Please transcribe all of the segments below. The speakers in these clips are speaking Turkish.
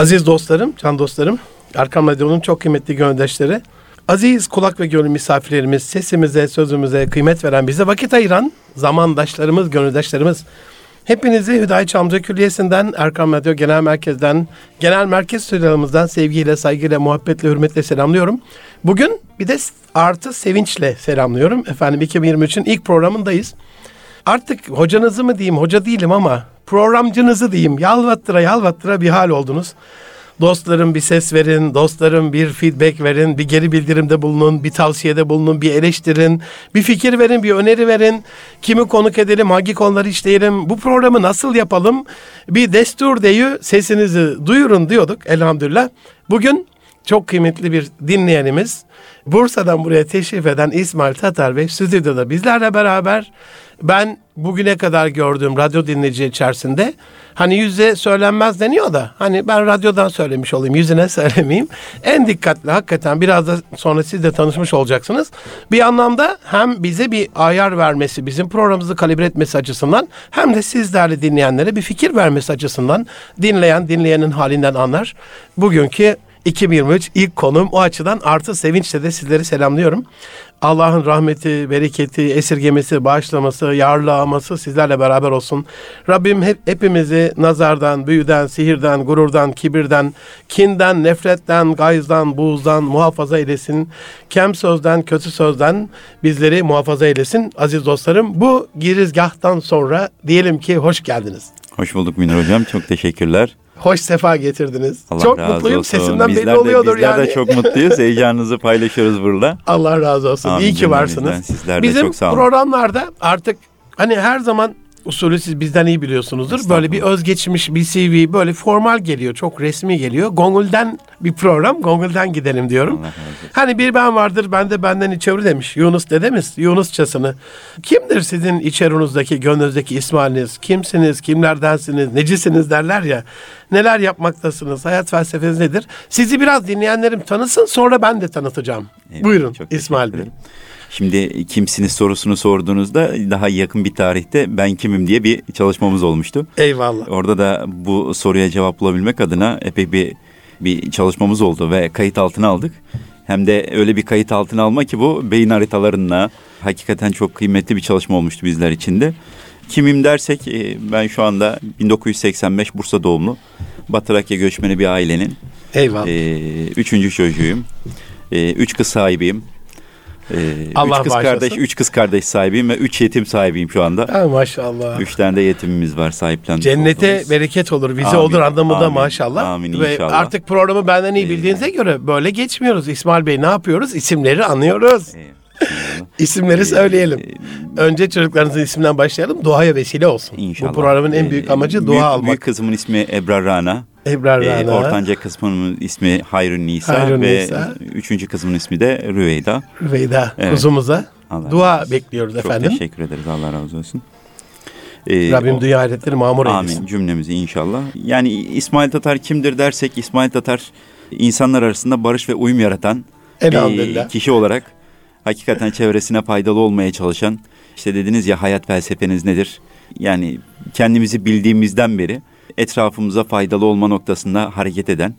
Aziz dostlarım, can dostlarım, Erkam Radyo'nun çok kıymetli gönüldaşları, aziz kulak ve gönül misafirlerimiz, sesimize, sözümüze kıymet veren, bize vakit ayıran zamandaşlarımız, gönüldaşlarımız, hepinizi Hüdayi Çamlıca Külliyesi'nden, Erkam Radyo Genel Merkez'den, Genel Merkez stüdyolarımızdan sevgiyle, saygıyla, muhabbetle, hürmetle selamlıyorum. Bugün bir de artı sevinçle selamlıyorum. Efendim 2023'ün ilk programındayız. Artık hocanızı mı diyeyim, hoca değilim ama programcınızı diyeyim. Yalvattıra yalvattıra bir hal oldunuz. Dostlarım bir ses verin, dostlarım bir feedback verin, bir geri bildirimde bulunun, bir tavsiyede bulunun, bir eleştirin, bir fikir verin, bir öneri verin. Kimi konuk edelim, hangi konuları işleyelim, bu programı nasıl yapalım? Bir destur deyu sesinizi duyurun diyorduk elhamdülillah. Bugün çok kıymetli bir dinleyenimiz Bursa'dan buraya teşrif eden İsmail Tatar Bey stüdyoda bizlerle beraber ben bugüne kadar gördüğüm radyo dinleyici içerisinde hani yüze söylenmez deniyor da hani ben radyodan söylemiş olayım yüzüne söylemeyeyim. En dikkatli hakikaten biraz da sonra siz de tanışmış olacaksınız. Bir anlamda hem bize bir ayar vermesi, bizim programımızı kalibre etmesi açısından hem de siz değerli dinleyenlere bir fikir vermesi açısından dinleyen dinleyenin halinden anlar. Bugünkü 2023 ilk konum o açıdan artı sevinçle de sizleri selamlıyorum. Allah'ın rahmeti, bereketi, esirgemesi, bağışlaması, yarlağaması sizlerle beraber olsun. Rabbim hep, hepimizi nazardan, büyüden, sihirden, gururdan, kibirden, kinden, nefretten, gayzdan, buğzdan muhafaza eylesin. Kem sözden, kötü sözden bizleri muhafaza eylesin. Aziz dostlarım bu girizgahtan sonra diyelim ki hoş geldiniz. Hoş bulduk Münir Hocam. Çok teşekkürler. Hoş sefa getirdiniz. Allah çok razı mutluyum. olsun. Sesimden bizler belli oluyordur de, bizler yani. de çok mutluyuz. Heyecanınızı paylaşıyoruz burada. Allah razı olsun. Amin İyi ki varsınız. Sizler de Bizim çok sağ olun. programlarda artık hani her zaman usulü siz bizden iyi biliyorsunuzdur. Böyle bir özgeçmiş, bir CV böyle formal geliyor. Çok resmi geliyor. Gongul'den bir program. Gongul'den gidelim diyorum. Hani bir ben vardır, ben de benden içeri demiş. Yunus dedemiz, Yunusçasını. Kimdir sizin içerinizdeki, gönlünüzdeki İsmail'iniz? Kimsiniz, kimlerdensiniz, necisiniz derler ya. Neler yapmaktasınız, hayat felsefeniz nedir? Sizi biraz dinleyenlerim tanısın, sonra ben de tanıtacağım. Evet, Buyurun İsmail Bey. ederim. Şimdi kimsiniz sorusunu sorduğunuzda daha yakın bir tarihte ben kimim diye bir çalışmamız olmuştu. Eyvallah. Orada da bu soruya cevap bulabilmek adına epey bir bir çalışmamız oldu ve kayıt altına aldık. Hem de öyle bir kayıt altına alma ki bu beyin haritalarına hakikaten çok kıymetli bir çalışma olmuştu bizler için de. Kimim dersek e, ben şu anda 1985 Bursa doğumlu Batı Trakya göçmeni bir ailenin Eyvallah. e, üçüncü çocuğuyum. E, üç kız sahibiyim. E, Allah üç kız bağışlasın. kardeş, üç kız kardeş sahibiyim ve üç yetim sahibiyim şu anda. Ha, maşallah. Üç tane de yetimimiz var sahiplenmiş Cennete olduğumuz. bereket olur, bize Amin, olur anlamında amin, maşallah. amin Ve inşallah. artık programı benden iyi Ee, bildiğinize göre böyle geçmiyoruz. İsmail Bey ne yapıyoruz? İsimleri anıyoruz. E, inşallah. İsimleri Ee, söyleyelim. Önce çocuklarınızın isminden başlayalım. Duaya vesile olsun. İnşallah. Bu programın en büyük Ee, amacı dua büyük, almak. Büyük kızımın ismi Ebrar Rana. Ebrar Ee, Rana, ortanca kızımın ismi Hayrun Nisa Hayrun ve Nisa. üçüncü kızımın ismi de Rüveyda. Rüveyda Evet. kuzumuza Allah dua razı olsun. bekliyoruz Çok efendim. teşekkür ederiz. Allah razı olsun. Ee, Rabbim o- dünya hayretleri mamur eylesin. Amin cümlemizi inşallah. Yani İsmail Tatar kimdir dersek İsmail Tatar insanlar arasında barış ve uyum yaratan bir kişi olarak hakikaten çevresine faydalı olmaya çalışan işte dediniz ya hayat felsefeniz nedir? Yani kendimizi bildiğimizden beri etrafımıza faydalı olma noktasında hareket eden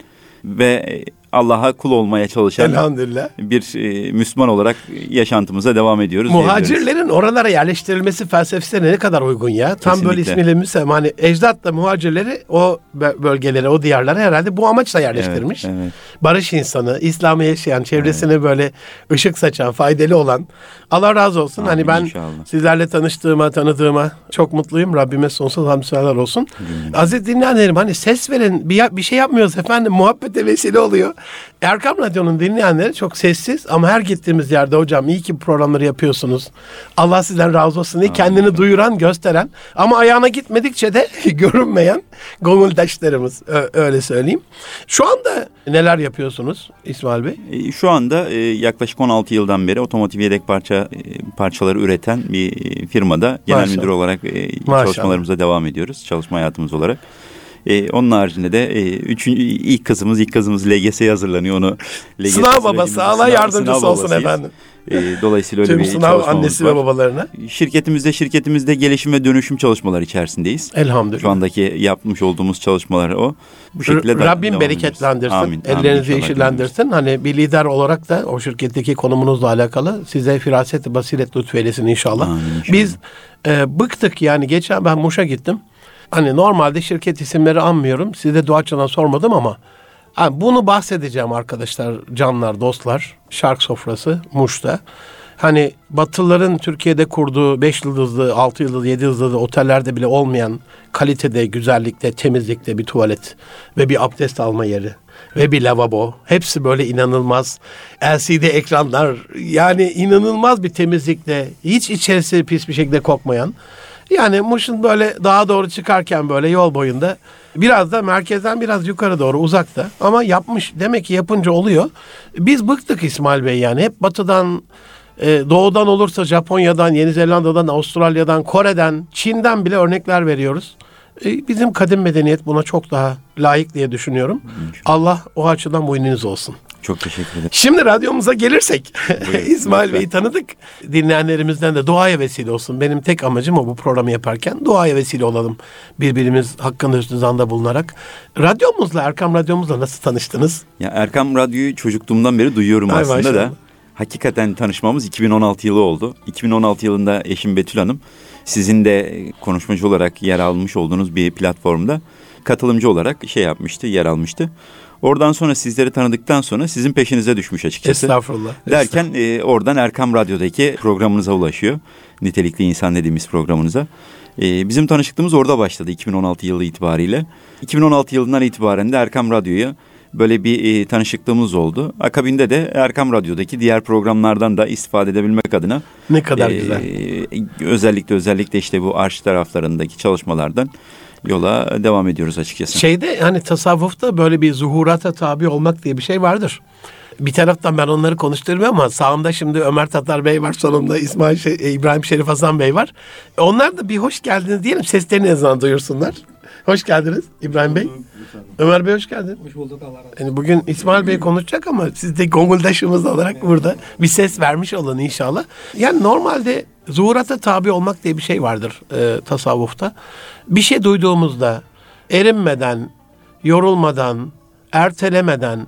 ve Allah'a kul olmaya çalışan Elhamdülillah. bir e, Müslüman olarak yaşantımıza devam ediyoruz. Muhacirlerin oralara yerleştirilmesi felsefesine ne kadar uygun ya. Tam böyle Kesinlikle. ismiyle müsem. Hani ecdat da muhacirleri o bö- bölgelere, o diyarlara herhalde bu amaçla yerleştirmiş. Evet, evet. Barış insanı, İslam'ı yaşayan, çevresine böyle ışık saçan, faydalı olan. Allah razı olsun. Amin, hani ben inşallah. sizlerle tanıştığıma, tanıdığıma çok mutluyum. Rabbime sonsuz hamd senalar olsun. Aziz dinleyenlerim hani ses verin, bir, bir şey yapmıyoruz efendim. Muhabbete vesile oluyor. Erkam Radyo'nun dinleyenleri çok sessiz ama her gittiğimiz yerde hocam iyi ki programları yapıyorsunuz. Allah sizden razı olsun diye kendini duyuran, gösteren ama ayağına gitmedikçe de görünmeyen gönüldaşlarımız Ö- öyle söyleyeyim. Şu anda neler yapıyorsunuz İsmail Bey? E, Şu anda e, yaklaşık 16 yıldan beri otomotiv yedek parça e, parçaları üreten bir firmada genel Maşallah. müdür olarak Maşallah. çalışmalarımıza devam ediyoruz. Çalışma hayatımız olarak. E, onun haricinde de e, üçüncü, ilk kızımız ilk kızımız LGS'ye hazırlanıyor. Onu LGS sınav babası Allah yardımcısı olsun babasıyız. efendim. E, dolayısıyla öyle Tüm bir sınav annesi var. ve babalarına. Şirketimizde şirketimizde gelişim ve dönüşüm çalışmaları içerisindeyiz. Elhamdülillah. Şu andaki yapmış olduğumuz çalışmalar o. Bu şekilde de Rabbim bereketlendirsin. Amin, amin Ellerinizi yeşillendirsin. Hani bir lider olarak da o şirketteki konumunuzla alakalı size firaset basiret lütfeylesin inşallah. Amin inşallah. Biz e, bıktık yani geçen ben Muş'a gittim. Hani normalde şirket isimleri anmıyorum. Size doğaçlana sormadım ama hani bunu bahsedeceğim arkadaşlar, canlar, dostlar. Şark sofrası Muş'ta. Hani Batılıların Türkiye'de kurduğu 5 yıldızlı, 6 yıldızlı, 7 yıldızlı otellerde bile olmayan kalitede, güzellikte, temizlikte bir tuvalet ve bir abdest alma yeri ve bir lavabo. Hepsi böyle inanılmaz. LCD ekranlar yani inanılmaz bir temizlikte hiç içerisi pis bir şekilde kokmayan. Yani Muş'un böyle daha doğru çıkarken böyle yol boyunda biraz da merkezden biraz yukarı doğru uzakta ama yapmış demek ki yapınca oluyor. Biz bıktık İsmail Bey yani hep batıdan e, doğudan olursa Japonya'dan, Yeni Zelanda'dan, Avustralya'dan, Kore'den, Çin'den bile örnekler veriyoruz. E, bizim kadim medeniyet buna çok daha layık diye düşünüyorum. Allah o açıdan boynunuz olsun. Çok teşekkür ederim. Şimdi radyomuza gelirsek İsmail. Bey'i tanıdık. Dinleyenlerimizden de duaya vesile olsun. Benim tek amacım o bu programı yaparken duaya vesile olalım. Birbirimiz hakkında hüsnü zanda bulunarak. Radyomuzla, Erkam Radyomuzla nasıl tanıştınız? Ya Erkam Radyo'yu çocukluğumdan beri duyuyorum Ay aslında maşallah. da. Hakikaten tanışmamız 2016 yılı oldu. 2016 yılında eşim Betül Hanım sizin de konuşmacı olarak yer almış olduğunuz bir platformda katılımcı olarak şey yapmıştı, yer almıştı. Oradan sonra sizleri tanıdıktan sonra sizin peşinize düşmüş açıkçası. Estağfurullah. Derken e, oradan Erkam Radyo'daki programınıza ulaşıyor. Nitelikli insan dediğimiz programınıza. E, bizim tanışıklığımız orada başladı 2016 yılı itibariyle. 2016 yılından itibaren de Erkam Radyo'ya böyle bir e, tanışıklığımız oldu. Akabinde de Erkam Radyo'daki diğer programlardan da istifade edebilmek adına Ne kadar e, güzel. özellikle özellikle işte bu arş taraflarındaki çalışmalardan yola devam ediyoruz açıkçası. Şeyde hani tasavvufta böyle bir zuhurata tabi olmak diye bir şey vardır. Bir taraftan ben onları konuşturuyorum ama sağımda şimdi Ömer Tatar Bey var, sonunda İsmail Şe- e, İbrahim Şerif Hasan Bey var. Onlar da bir hoş geldiniz diyelim, seslerini en azından duyursunlar. Hoş geldiniz İbrahim Bey. Ömer Bey hoş geldin. Hoş bulduk Allah razı olsun. Yani bugün İsmail Bey konuşacak ama siz de gonguldaşımız olarak burada bir ses vermiş olun inşallah. Yani normalde zuhurata tabi olmak diye bir şey vardır e, tasavvufta. Bir şey duyduğumuzda erinmeden, yorulmadan, ertelemeden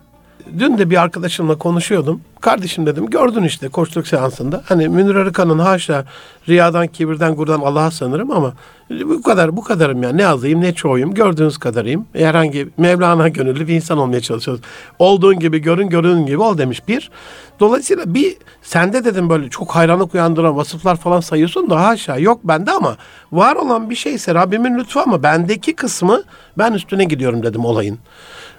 Dün de bir arkadaşımla konuşuyordum. Kardeşim dedim gördün işte koçluk seansında. Hani Münir Arıkan'ın haşa riyadan, kibirden, gurdan Allah'a sanırım ama bu kadar bu kadarım ya. Ne azıyım ne çoğuyum. Gördüğünüz kadarıyım. Herhangi Mevlana gönüllü bir insan olmaya çalışıyoruz. Olduğun gibi görün, görün gibi ol demiş bir. Dolayısıyla bir sende dedim böyle çok hayranlık uyandıran vasıflar falan sayıyorsun da haşa yok bende ama var olan bir şeyse Rabbimin lütfu ama bendeki kısmı ben üstüne gidiyorum dedim olayın.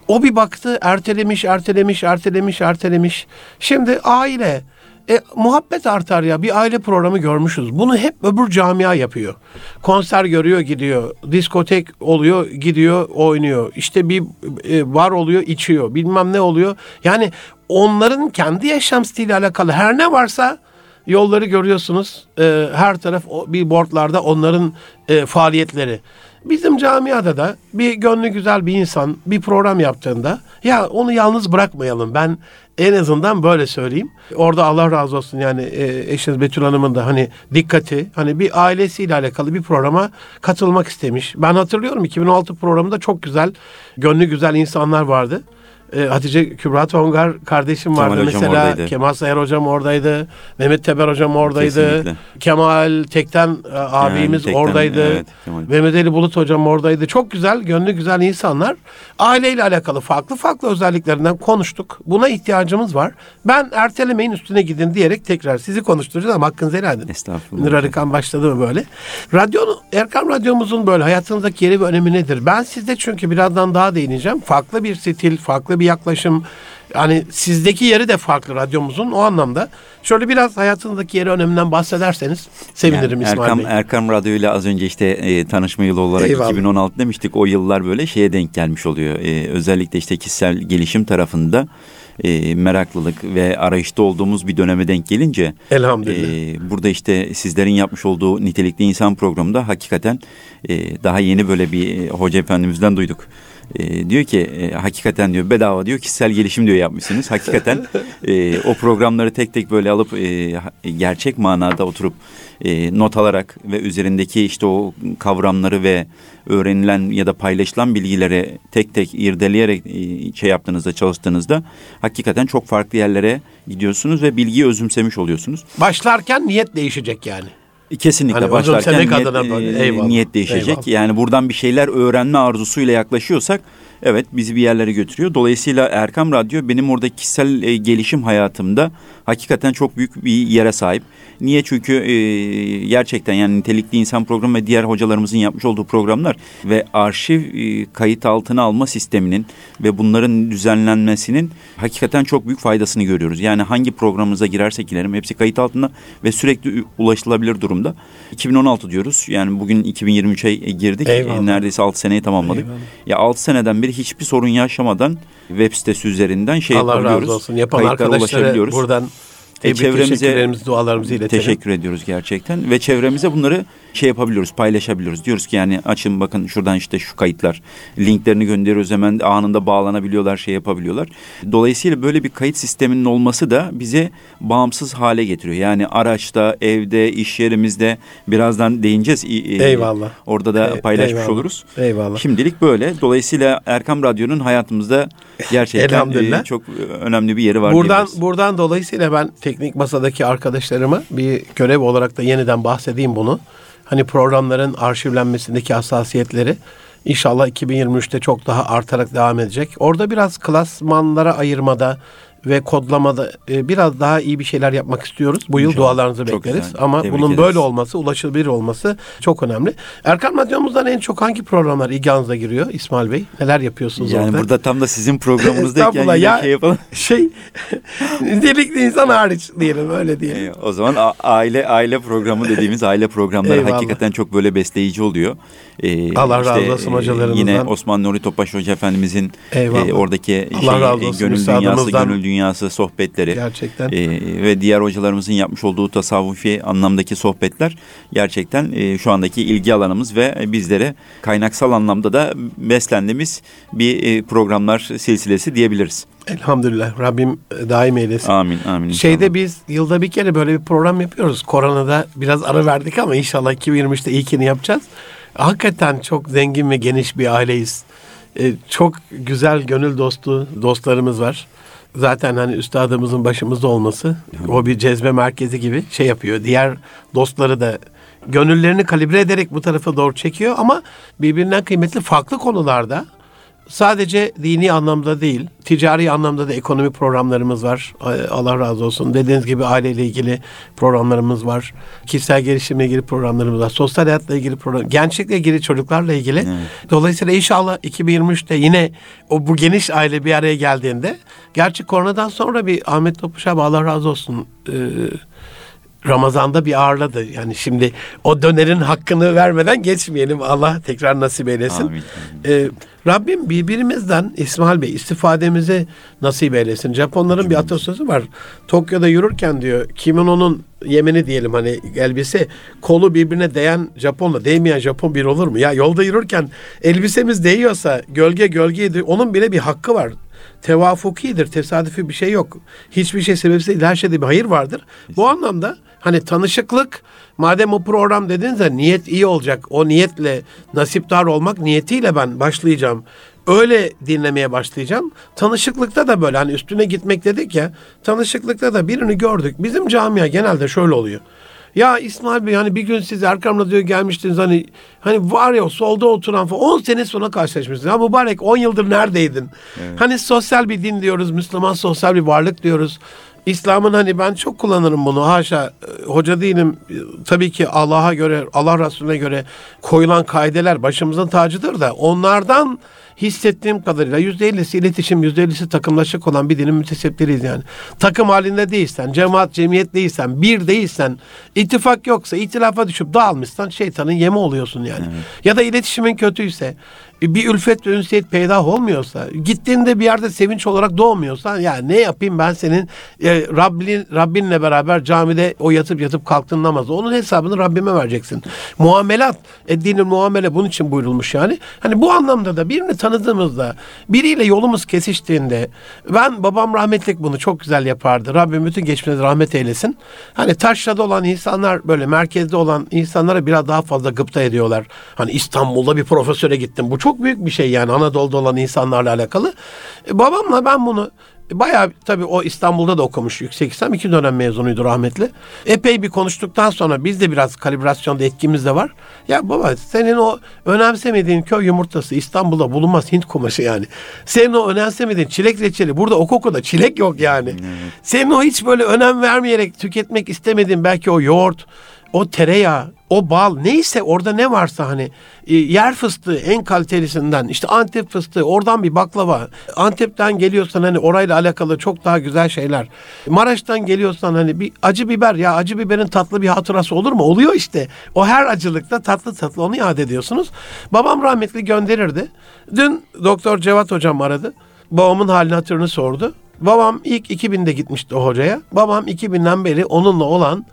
O bir baktı ertelemiş, ertelemiş, ertelemiş, ertelemiş. Şimdi aile, e, muhabbet artar ya. Bir aile programı görmüşüz. Bunu hep öbür camia yapıyor. Konser görüyor, gidiyor. Diskotek oluyor, gidiyor, oynuyor. İşte bir e, var oluyor, içiyor. Bilmem ne oluyor. Yani onların kendi yaşam stiliyle alakalı her ne varsa yolları görüyorsunuz. E, her taraf o, billboardlarda onların e, faaliyetleri. Bizim camiada da bir gönlü güzel bir insan bir program yaptığında ya onu yalnız bırakmayalım. Ben en azından böyle söyleyeyim. Orada Allah razı olsun yani e, eşiniz Betül Hanım'ın da hani dikkati hani bir ailesiyle alakalı bir programa katılmak istemiş. Ben hatırlıyorum 2016 programında çok güzel gönlü güzel insanlar vardı. E, Hatice Kübra Tongar kardeşim vardı Kemal mesela. oradaydı. Kemal Sayar hocam oradaydı. Mehmet Teber hocam oradaydı. Kesinlikle. Kemal Tekten e, abimiz Tekten, oradaydı. evet, Kemal. Mehmet Ali Bulut hocam oradaydı. Çok güzel, gönlü güzel insanlar. Aileyle alakalı farklı farklı özelliklerinden konuştuk. Buna ihtiyacımız var. Ben ertelemeyin üstüne gidin diyerek tekrar sizi konuşturacağız ama hakkınızı helal edin. Estağfurullah. Nur Arıkan başladı mı böyle? Radyonun, Erkam Radyomuzun böyle hayatınızdaki yeri ve önemi nedir? Ben sizde çünkü birazdan daha değineceğim. Farklı bir stil, farklı bir yaklaşım. Yani sizdeki yeri de farklı radyomuzun o anlamda. Şöyle biraz hayatınızdaki yeri öneminden bahsederseniz sevinirim Yani İsmail Erkam, Bey. Erkam Radyo ile az önce işte e, tanışma yılı olarak Eyvallah. 2016 demiştik. O yıllar böyle şeye denk gelmiş oluyor. E, özellikle işte kişisel gelişim tarafında e, meraklılık ve arayışta olduğumuz bir döneme denk gelince Elhamdülillah. e, burada işte sizlerin yapmış olduğu nitelikli insan programında hakikaten e, daha yeni böyle bir e, hoca efendimizden duyduk. E, diyor ki e, hakikaten diyor bedava diyor kişisel gelişim diyor yapmışsınız. Hakikaten e, o programları tek tek böyle alıp e, gerçek manada oturup e, not alarak ve üzerindeki işte o kavramları ve öğrenilen ya da paylaşılan bilgileri tek tek irdeleyerek e, şey yaptığınızda çalıştığınızda hakikaten çok farklı yerlere gidiyorsunuz ve bilgiyi özümsemiş oluyorsunuz. Başlarken niyet değişecek yani. Kesinlikle Hani başlarken niyet, böyle. e, Eyvallah. niyet değişecek. Eyvallah. Yani buradan bir şeyler öğrenme arzusuyla yaklaşıyorsak evet bizi bir yerlere götürüyor. Dolayısıyla Erkam Radyo benim orada kişisel e, gelişim hayatımda hakikaten çok büyük bir yere sahip. Niye? Çünkü e, gerçekten yani nitelikli insan programı ve diğer hocalarımızın yapmış olduğu programlar ve arşiv e, kayıt altına alma sisteminin ve bunların düzenlenmesinin hakikaten çok büyük faydasını görüyoruz. Yani hangi programımıza girersek girelim hepsi kayıt altında ve sürekli ulaşılabilir durumda. 2016 diyoruz. Yani bugün 2023'e girdik. Eyvallah. E, neredeyse 6 seneyi tamamladık. Eyvallah. Ya 6 seneden beri hiçbir sorun yaşamadan web sitesi üzerinden şey Allah yapabiliyoruz. razı olsun. Yapan arkadaşlara buradan tebrik çevremize- teşekkürlerimizi, dualarımızı iletelim. Teşekkür ediyoruz gerçekten ve çevremize bunları şey yapabiliyoruz, paylaşabiliyoruz. Diyoruz ki yani açın bakın şuradan işte şu kayıtlar linklerini gönderiyoruz hemen anında bağlanabiliyorlar, şey yapabiliyorlar. Dolayısıyla böyle bir kayıt sisteminin olması da bize bağımsız hale getiriyor. Yani araçta, evde, iş yerimizde birazdan değineceğiz. E, Eyvallah. Orada da Ey- paylaşmış eyvallah. oluruz. Eyvallah. Şimdilik böyle. Dolayısıyla Erkam Radyo'nun hayatımızda gerçekten e, çok önemli bir yeri var. Buradan diyebiliriz. buradan dolayısıyla ben teknik masadaki arkadaşlarıma bir görev olarak da yeniden bahsedeyim bunu. Hani programların arşivlenmesindeki hassasiyetleri inşallah 2023'te çok daha artarak devam edecek. Orada biraz klasmanlara ayırmada ve kodlamada e, biraz daha iyi bir şeyler yapmak istiyoruz. Bu yıl İnşallah. dualarınızı Çok bekleriz. güzel. Ama Tebrik bunun ederiz. böyle olması, ulaşılabilir olması çok önemli. Erkan Radyomuzdan en çok hangi programlar ilgi alanınıza giriyor İsmail Bey? Neler yapıyorsunuz Yani orada? burada tam da sizin programınızdayken yine ya. şey yapalım. şey nitelikli insan hariç diyelim öyle diyelim. Ee, O zaman aile aile programı dediğimiz aile programları Eyvallah. hakikaten çok böyle besleyici oluyor. Ee, Allah razı olsun e, hocalarımızdan. Yine Osman Nuri Topbaş Hoca Efendimizin Eyvallah. e, oradaki Allah şey, razı e, olsun, gönül dünyası, gönül dünyası sohbetleri. Gerçekten. e, ve diğer hocalarımızın yapmış olduğu tasavvufi anlamdaki sohbetler gerçekten e, şu andaki ilgi alanımız ve bizlere kaynaksal anlamda da beslendiğimiz bir e, programlar silsilesi diyebiliriz. Elhamdülillah Rabbim daim eylesin. Amin amin. inşallah. Şeyde biz yılda bir kere böyle bir program yapıyoruz. Koronada biraz ara verdik ama inşallah 2023'te ilkini yapacağız. Hakikaten çok zengin ve geniş bir aileyiz. Ee, çok güzel gönül dostu dostlarımız var. Zaten hani üstadımızın başımızda olması o bir cezbe merkezi gibi şey yapıyor. Diğer dostları da gönüllerini kalibre ederek bu tarafa doğru çekiyor ama birbirinden kıymetli farklı konularda Sadece dini anlamda değil, ticari anlamda da ekonomi programlarımız var. Ay- Allah razı olsun. Dediğiniz gibi aileyle ilgili programlarımız var. Kişisel gelişimle ilgili programlarımız var. Sosyal hayatla ilgili program, gençlikle ilgili çocuklarla ilgili. Evet. Dolayısıyla inşallah 2023'te yine o bu geniş aile bir araya geldiğinde gerçi koronadan sonra bir Ahmet Topuş abi Allah razı olsun e, Ramazan'da bir ağırladı. Yani şimdi o dönerin hakkını vermeden geçmeyelim. Allah tekrar nasip eylesin. Amin, Ee, Rabbim birbirimizden İsmail Bey istifademizi nasip eylesin. Japonların bir atasözü var. Tokyo'da yürürken diyor kimono'nun yemeni diyelim hani elbise kolu birbirine değen Japonla değmeyen Japon bir olur mu? Ya yolda yürürken elbisemiz değiyorsa gölge gölgeydi onun bile bir hakkı var. Tevafukidir, tesadüfi bir şey yok. Hiçbir şey sebepsiz değil, her şeyde bir hayır vardır. Bu anlamda hani tanışıklık, madem o program dediğinizde niyet iyi olacak, o niyetle nasipdar olmak niyetiyle ben başlayacağım. Öyle dinlemeye başlayacağım. Tanışıklıkta da böyle hani üstüne gitmek dedik ya. Tanışıklıkta da birini gördük. Bizim camia genelde şöyle oluyor. Ya İsmail Bey hani bir gün siz Erkam Radyo'ya gelmiştiniz hani hani var ya solda oturan falan 10 sene sonra karşılaşmışsınız. Ya mübarek 10 yıldır neredeydin? Hani sosyal bir din diyoruz, Müslüman sosyal bir varlık diyoruz. İslam'ın hani ben çok kullanırım bunu haşa e, hoca değilim tabii ki Allah'a göre Allah Resulüne göre koyulan kaideler başımızın tacıdır da onlardan hissettiğim kadarıyla yüzde ellisi iletişim yüzde ellisi takımlaşık olan bir dinin mütesebbiriyiz yani. Takım halinde değilsen, cemaat, cemiyet değilsen, bir değilsen, ittifak yoksa, itilafa düşüp dağılmışsan şeytanın yemi oluyorsun yani. Ya da iletişimin kötüyse, bir ülfet ve ünsiyet peydah olmuyorsa, gittiğinde bir yerde sevinç olarak doğmuyorsa ya ne yapayım ben senin e, Rabbin, Rabbinle beraber camide o yatıp yatıp kalktığın namazı. Onun hesabını Rabbime vereceksin. Muamelat, dinin muamele bunun için buyurulmuş yani. Hani bu anlamda da birini tanıdığımızda, biriyle yolumuz kesiştiğinde ben babam rahmetlik bunu çok güzel yapardı. Rabbim bütün geçmişine rahmet eylesin. Hani taşrada olan insanlar böyle merkezde olan insanlara biraz daha fazla gıpta ediyorlar. Hani İstanbul'da bir profesöre gittim. Bu çok büyük bir şey yani Anadolu'da olan insanlarla alakalı. E, babamla ben bunu Bayağı tabii o İstanbul'da da okumuş yüksek İslam. iki dönem mezunuydu rahmetli. Epey bir konuştuktan sonra biz de biraz kalibrasyonda etkimiz de var. Ya baba senin o önemsemediğin köy yumurtası İstanbul'da bulunmaz Hint kumaşı yani. Senin o önemsemediğin çilek reçeli burada o kokuda çilek yok yani. Senin o hiç böyle önem vermeyerek tüketmek istemediğin belki o yoğurt, o tereyağı, o bal neyse orada ne varsa hani e, yer fıstığı en kalitelisinden işte Antep fıstığı oradan bir baklava Antep'ten geliyorsan hani orayla alakalı çok daha güzel şeyler Maraş'tan geliyorsan hani bir acı biber ya acı biberin tatlı bir hatırası olur mu? Oluyor işte. O her acılıkta tatlı tatlı onu yad ediyorsunuz. Babam rahmetli gönderirdi. Dün Doktor Cevat hocam aradı. Babamın halini hatırını sordu. Babam ilk 2000'de gitmişti o hocaya. Babam 2000'den beri onunla olan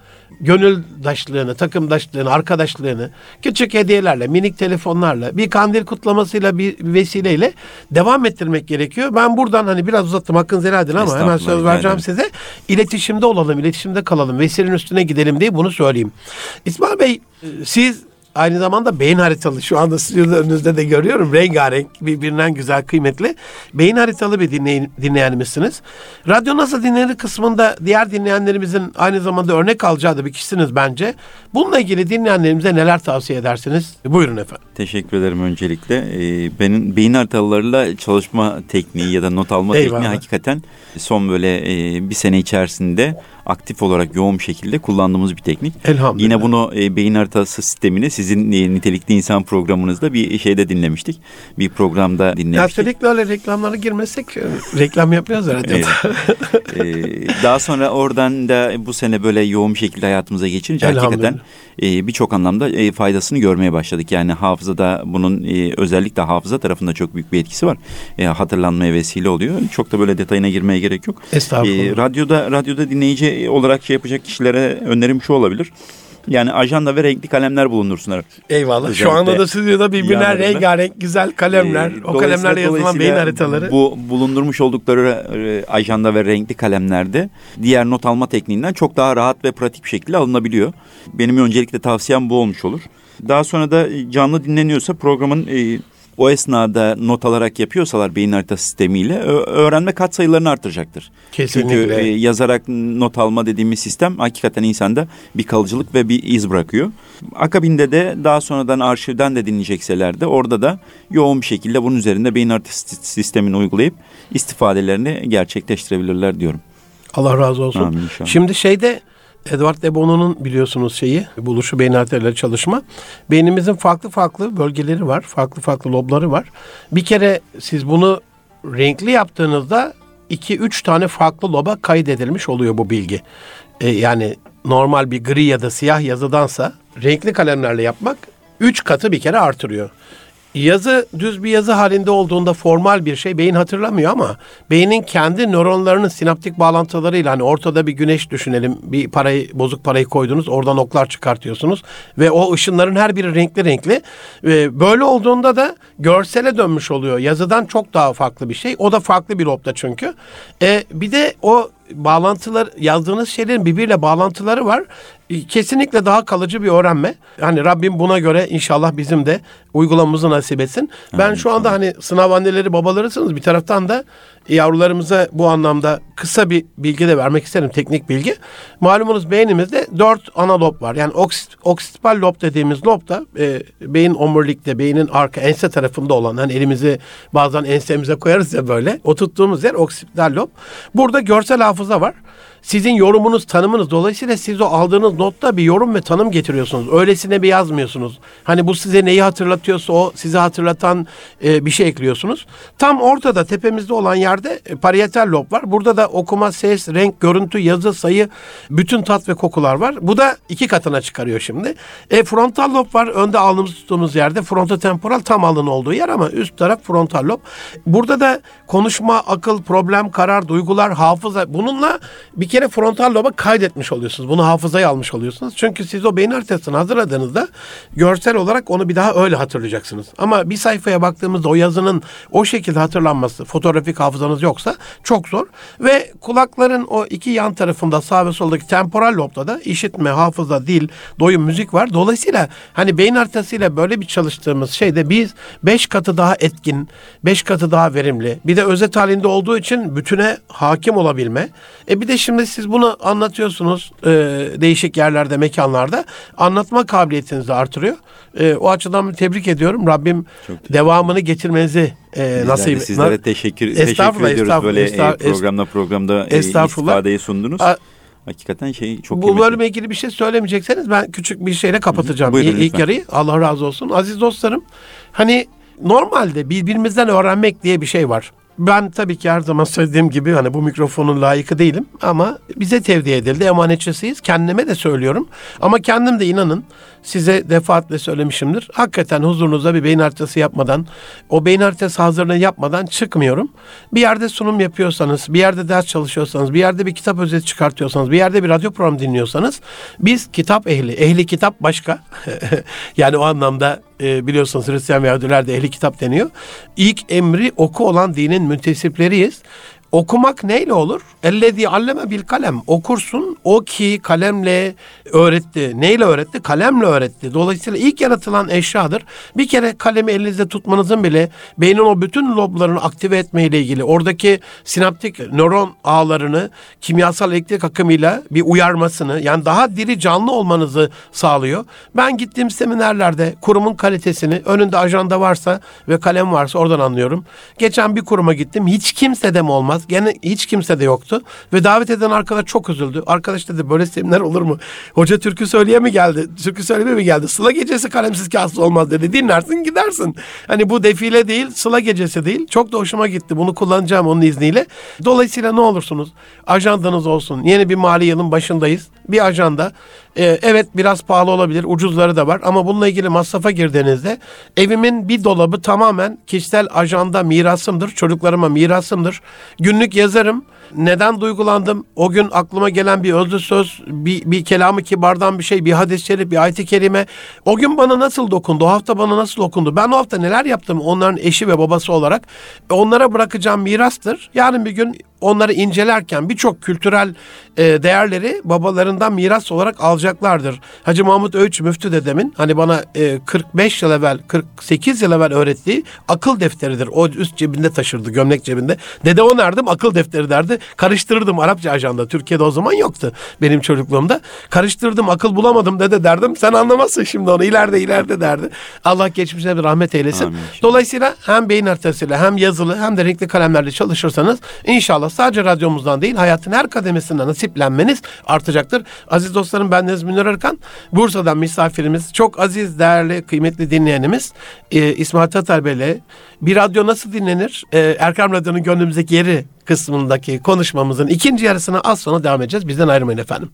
gönüldaşlığını, takımdaşlığını, arkadaşlığını küçük hediyelerle, minik telefonlarla, bir kandil kutlamasıyla, bir vesileyle devam ettirmek gerekiyor. Ben buradan hani biraz uzattım hakkınızı helal edin ama hemen söz vereceğim size. İletişimde olalım, iletişimde kalalım, vesilenin üstüne gidelim diye bunu söyleyeyim. İsmail Bey siz Aynı zamanda beyin haritalı şu anda stüdyoda önünüzde de görüyorum. Rengarenk birbirinden güzel kıymetli. Beyin haritalı bir dinleyin, dinleyenimizsiniz. Radyo nasıl dinlenir kısmında diğer dinleyenlerimizin aynı zamanda örnek alacağı da bir kişisiniz bence. Bununla ilgili dinleyenlerimize neler tavsiye edersiniz? Buyurun efendim. Teşekkür ederim öncelikle. Ee, benim beyin haritalarıyla çalışma tekniği ya da not alma Eyvallah. tekniği hakikaten son böyle e, bir sene içerisinde aktif olarak yoğun bir şekilde kullandığımız bir teknik. Elhamdülillah. Yine bunu e, beyin haritası sistemini sizin e, nitelikli insan programınızda bir şeyde dinlemiştik. Bir programda dinlemiştik. Ya sürekli öyle reklamlara girmesek e, reklam yapıyoruz herhalde. Evet. ee, daha sonra oradan da bu sene böyle yoğun bir şekilde hayatımıza geçince hakikaten e, birçok anlamda e, faydasını görmeye başladık. Yani hafızada bunun e, özellikle hafıza tarafında çok büyük bir etkisi var. E, hatırlanmaya vesile oluyor. Çok da böyle detayına girmeye gerek yok. Estağfurullah. E, radyoda radyoda dinleyici olarak şey yapacak kişilere önerim şu olabilir. Yani ajanda ve renkli kalemler bulundursunlar. Eyvallah. Özellikle Şu anda da stüdyoda birbirine rengarenk güzel kalemler. Ee, o kalemlerle yazılan beyin haritaları. Bu bulundurmuş oldukları e, ajanda ve renkli kalemlerde diğer not alma tekniğinden çok daha rahat ve pratik bir şekilde alınabiliyor. Benim öncelikle tavsiyem bu olmuş olur. Daha sonra da canlı dinleniyorsa programın e, o esnada not alarak yapıyorsalar beyin harita sistemiyle öğrenme kat sayılarını artıracaktır. Kesinlikle. Çünkü e, yazarak not alma dediğimiz sistem hakikaten insanda bir kalıcılık ve bir iz bırakıyor. Akabinde de daha sonradan arşivden de dinleyecekseler de orada da yoğun bir şekilde bunun üzerinde beyin harita sistemini uygulayıp istifadelerini gerçekleştirebilirler diyorum. Allah razı olsun. Amin inşallah. Şimdi şeyde Edward de Bono'nun biliyorsunuz şeyi, buluşu beyin arterleri çalışma. Beynimizin farklı farklı bölgeleri var, farklı farklı lobları var. Bir kere siz bunu renkli yaptığınızda 2-3 tane farklı loba kaydedilmiş oluyor bu bilgi. Ee, yani normal bir gri ya da siyah yazıdansa renkli kalemlerle yapmak 3 katı bir kere artırıyor. Yazı düz bir yazı halinde olduğunda formal bir şey beyin hatırlamıyor ama beynin kendi nöronlarının sinaptik bağlantılarıyla hani ortada bir güneş düşünelim bir parayı bozuk parayı koydunuz oradan oklar çıkartıyorsunuz ve o ışınların her biri renkli renkli. Böyle olduğunda da görsele dönmüş oluyor. Yazıdan çok daha farklı bir şey. O da farklı bir lobda çünkü. E, bir de o bağlantılar yazdığınız şeylerin birbiriyle bağlantıları var. E, kesinlikle daha kalıcı bir öğrenme. Hani Rabbim buna göre inşallah bizim de uygulamamızı nasip etsin. Ben şu anda hani sınav anneleri babalarısınız bir taraftan da yavrularımıza bu anlamda kısa bir bilgi de vermek isterim, teknik bilgi. Malumunuz beynimizde dört ana lob var. Yani oksit, oksitipal lob dediğimiz lob da e, beyin omurilikte, beynin arka ense tarafında olan, hani elimizi bazen ensemize koyarız ya böyle, o tuttuğumuz yer oksitipal lob. Burada görsel hafıza var. Sizin yorumunuz, tanımınız. Dolayısıyla siz o aldığınız notta bir yorum ve tanım getiriyorsunuz. Öylesine bir yazmıyorsunuz. Hani bu size neyi hatırlatıyorsa o size hatırlatan e, bir şey ekliyorsunuz. Tam ortada tepemizde olan yerde e, parietal lob var. Burada da okuma, ses, renk, görüntü, yazı, sayı, bütün tat ve kokular var. Bu da iki katına çıkarıyor şimdi. E, frontal lob var. Önde alnımızı tuttuğumuz yerde. Frontotemporal tam alın olduğu yer ama üst taraf frontal lob. Burada da konuşma, akıl, problem, karar, duygular, hafıza bununla bir kere frontal loba kaydetmiş oluyorsunuz. Bunu hafızaya almış oluyorsunuz. Çünkü siz o beyin haritasını hazırladığınızda görsel olarak onu bir daha öyle hatırlayacaksınız. Ama bir sayfaya baktığımızda o yazının o şekilde hatırlanması, fotoğrafik hafızanız yoksa çok zor. Ve kulakların o iki yan tarafında sağ ve soldaki temporal lobda da işitme, hafıza, dil, doyum, müzik var. Dolayısıyla hani beyin haritasıyla böyle bir çalıştığımız şeyde biz beş katı daha etkin, beş katı daha verimli. Bir de özet halinde olduğu için bütüne hakim olabilme. E bir de şimdi siz bunu anlatıyorsunuz e, değişik yerlerde, mekanlarda. Anlatma kabiliyetinizi artırıyor. E, o açıdan tebrik ediyorum. Rabbim devamını getirmenizi e, nasip de sizlere teşekkür, teşekkür ediyoruz. Böyle e, programda programda e, sundunuz. A- Hakikaten şey çok Bu kıymetli. bölümle ilgili bir şey söylemeyecekseniz ben küçük bir şeyle kapatacağım Buyurun ilk yarıyı. Allah razı olsun. Aziz dostlarım hani normalde birbirimizden öğrenmek diye bir şey var. Ben tabii ki her zaman söylediğim gibi hani bu mikrofonun layıkı değilim ama bize tevdi edildi. Emanetçisiyiz. Kendime de söylüyorum. Ama kendim de inanın size defaatle söylemişimdir. Hakikaten huzurunuza bir beyin haritası yapmadan, o beyin haritası hazırlığı yapmadan çıkmıyorum. Bir yerde sunum yapıyorsanız, bir yerde ders çalışıyorsanız, bir yerde bir kitap özeti çıkartıyorsanız, bir yerde bir radyo programı dinliyorsanız biz kitap ehli, ehli kitap başka. yani o anlamda e, biliyorsunuz Hristiyan ve Yahudilerde ehli kitap deniyor. İlk emri oku olan dinin müntesipleriyiz. Okumak neyle olur? Ellezî alleme bil kalem. Okursun o ki kalemle öğretti. Neyle öğretti? Kalemle öğretti. Dolayısıyla ilk yaratılan eşyadır. Bir kere kalemi elinizde tutmanızın bile beynin o bütün loblarını aktive etmeyle ilgili oradaki sinaptik nöron ağlarını kimyasal elektrik akımıyla bir uyarmasını yani daha diri canlı olmanızı sağlıyor. Ben gittiğim seminerlerde kurumun kalitesini önünde ajanda varsa ve kalem varsa oradan anlıyorum. Geçen bir kuruma gittim. Hiç kimse de mi olmaz? Gene hiç kimse de yoktu. Ve davet eden arkadaş çok üzüldü. Arkadaş dedi böyle seminer olur mu? Hoca türkü söyleye mi geldi? Türkü söyleme mi geldi? Sıla gecesi kalemsiz kağıtsız olmaz dedi. Dinlersin gidersin. Hani bu defile değil, sıla gecesi değil. Çok da hoşuma gitti. Bunu kullanacağım onun izniyle. Dolayısıyla ne olursunuz? Ajandanız olsun. Yeni bir mali yılın başındayız. Bir ajanda. Ee, evet biraz pahalı olabilir. Ucuzları da var. Ama bununla ilgili masrafa girdiğinizde evimin bir dolabı tamamen kişisel ajanda mirasımdır. Çocuklarıma mirasımdır. Günlük yazarım. Neden duygulandım? O gün aklıma gelen bir özlü söz, bir, bir kelamı kibardan bir şey, bir hadis-i şerif, bir ayet-i kerime. O gün bana nasıl dokundu? O hafta bana nasıl dokundu? Ben o hafta neler yaptım onların eşi ve babası olarak? Onlara bırakacağım mirastır. Yarın bir gün onları incelerken birçok kültürel e, değerleri babalarından miras olarak alacaklardır. Hacı Mahmut Öğüç Müftü dedemin hani bana e, 45 yıl evvel 48 yıl evvel öğrettiği akıl defteridir. O üst cebinde taşırdı gömlek cebinde. Dede o nerede? Akıl defteri derdi. Karıştırırdım Arapça ajanda. Türkiye'de o zaman yoktu benim çocukluğumda. Karıştırdım akıl bulamadım dede derdim. Sen anlamazsın şimdi onu ileride ileride derdi. Allah geçmişine bir rahmet eylesin. Amin. Dolayısıyla hem beyin haritasıyla hem yazılı hem de renkli kalemlerle çalışırsanız inşallah sadece radyomuzdan değil hayatın her kademesinden nasiplenmeniz artacaktır. Aziz dostlarım ben Deniz Münir Arkan. Bursa'dan misafirimiz çok aziz, değerli, kıymetli dinleyenimiz e, İsmail Tatar Bey'le bir radyo nasıl dinlenir? E, Erkam Radyo'nun gönlümüzdeki yeri kısmındaki konuşmamızın ikinci yarısına az sonra devam edeceğiz. Bizden ayrılmayın efendim.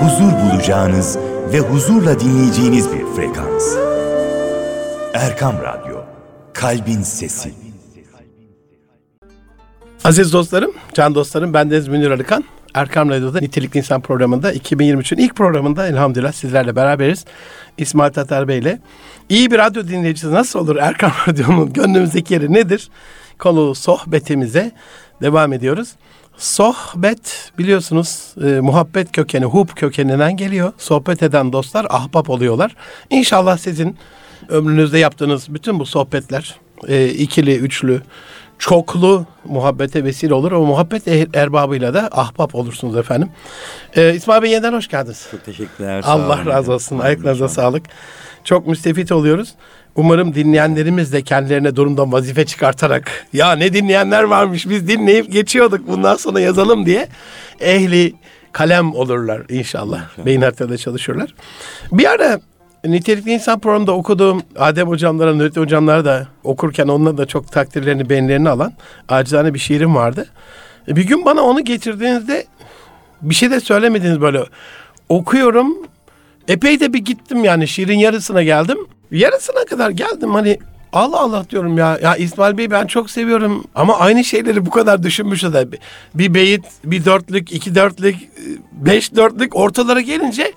huzur bulacağınız ve huzurla dinleyeceğiniz bir frekans. Erkam Radyo, Kalbin Sesi. Aziz dostlarım, can dostlarım ben Deniz Münir Arıkan. Erkam Radyo'da Nitelikli İnsan programında 2023'ün ilk programında elhamdülillah sizlerle beraberiz. İsmail Tatar Bey ile. İyi bir radyo dinleyicisi nasıl olur? Erkam Radyo'nun gönlümüzdeki yeri nedir? Konu sohbetimize devam ediyoruz. Sohbet biliyorsunuz e, muhabbet kökeni, hub kökeninden geliyor. Sohbet eden dostlar ahbap oluyorlar. İnşallah sizin ömrünüzde yaptığınız bütün bu sohbetler e, ikili, üçlü, çoklu muhabbete vesile olur. O muhabbet er- erbabıyla da ahbap olursunuz efendim. E, İsmail Bey yeniden hoş geldiniz. Çok teşekkürler. Allah razı olsun. Ayaklarınıza sağlık. Çok müstefit oluyoruz. Umarım dinleyenlerimiz de kendilerine durumdan vazife çıkartarak ya ne dinleyenler varmış biz dinleyip geçiyorduk bundan sonra yazalım diye ehli kalem olurlar inşallah. Beyin haritada çalışırlar. Bir ara Nitelikli İnsan programında okuduğum Adem hocamlara, Nurettin hocamlara da okurken onunla da çok takdirlerini, beğenilerini alan acizane bir şiirim vardı. E, Bir gün bana onu getirdiğinizde bir şey de söylemediniz böyle. Okuyorum. Epey de bir gittim yani şiirin yarısına geldim. Yarısına kadar geldim hani Allah Allah diyorum ya. Ya İsmail Bey ben çok seviyorum ama aynı şeyleri bu kadar düşünmüş de bir beyit, bir dörtlük, iki dörtlük, beş dörtlük ortalara gelince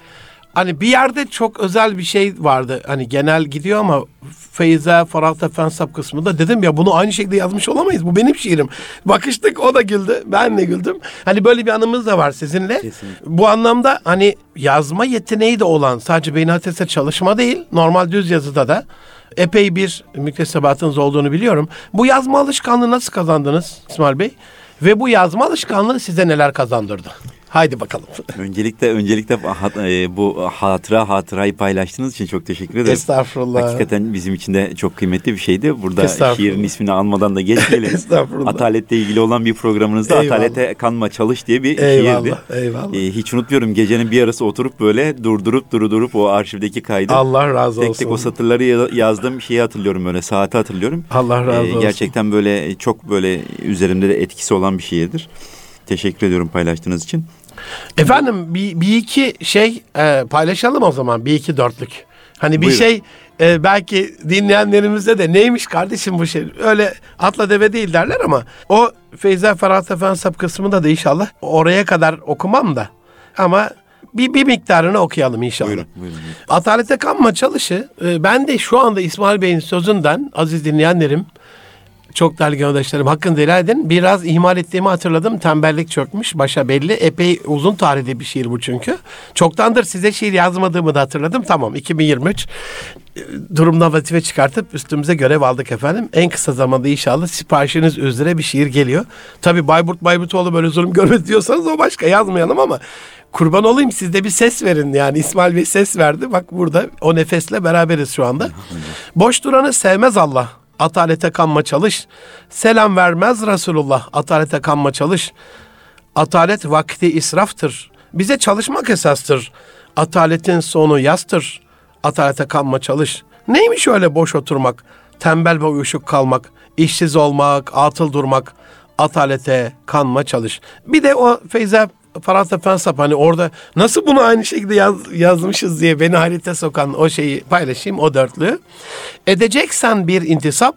hani bir yerde çok özel bir şey vardı. Hani genel gidiyor ama Feyza Farahta Fensap kısmında dedim ya bunu aynı şekilde yazmış olamayız. Bu benim şiirim. Bakıştık o da güldü. Ben de güldüm. Hani böyle bir anımız da var sizinle. Kesinlikle. Bu anlamda hani yazma yeteneği de olan sadece beyin haritası çalışma değil normal düz yazıda da epey bir müktesebatınız olduğunu biliyorum. Bu yazma alışkanlığı nasıl kazandınız İsmail Bey? Ve bu yazma alışkanlığı size neler kazandırdı? Haydi bakalım. Öncelikle öncelikle e, bu hatıra hatırayı paylaştığınız için çok teşekkür ederim. Estağfurullah. Hakikaten bizim için de çok kıymetli bir şeydi. Burada şiirin ismini almadan da geçmeyelim. Estağfurullah. Ataletle ilgili olan bir programınızda Eyvallah. Atalete kanma çalış diye bir Eyvallah, şiirdi. eyvallah. E, hiç unutmuyorum gecenin bir yarısı oturup böyle durdurup durdurup o arşivdeki kaydı. Allah razı Tek olsun. tek o satırları ya- yazdığım şeyi hatırlıyorum böyle saati hatırlıyorum. Allah razı olsun. Gerçekten böyle çok böyle üzerimde de etkisi olan bir şiirdir. Teşekkür ediyorum paylaştığınız için. Efendim bir, bir iki şey e, paylaşalım o zaman. Bir iki dörtlük. Hani bir Buyurun. şey e, belki dinleyenlerimize de neymiş kardeşim bu şey. Öyle atla deve değil derler ama o Feyza Ferhat Efendisap kısmında da inşallah oraya kadar okumam da. Ama bir, bir miktarını okuyalım inşallah. Buyurun, buyurun. Atalete kanma çalışı e, ben de şu anda İsmail Bey'in sözünden aziz dinleyenlerim çok değerli gönderişlerim hakkını helal edin. Biraz ihmal ettiğimi hatırladım. Tembellik çökmüş. Başa belli. Epey uzun tarihli bir şiir bu çünkü. Çoktandır size şiir yazmadığımı da hatırladım. Tamam 2023 e, durumdan vazife çıkartıp üstümüze görev aldık efendim. En kısa zamanda inşallah siparişiniz üzere bir şiir geliyor. Tabii Bayburt Bayburtoğlu böyle zulüm görmedi diyorsanız o başka yazmayalım ama kurban olayım siz de bir ses verin yani İsmail Bey ses verdi. Bak burada o nefesle beraberiz şu anda. Boş duranı sevmez Allah. Atalete kanma çalış. Selam vermez Resulullah. Atalete kanma çalış. Atalet vakti israftır. Bize çalışmak esastır. Ataletin sonu yastır. Atalete kanma çalış. Neymiş öyle boş oturmak? Tembel ve uyuşuk kalmak. işsiz olmak, atıl durmak. Atalete kanma çalış. Bir de o Feyza Farhat Efensap hani orada nasıl bunu aynı şekilde yaz, yazmışız diye beni hayrete sokan o şeyi paylaşayım o dörtlü. Edeceksen bir intisap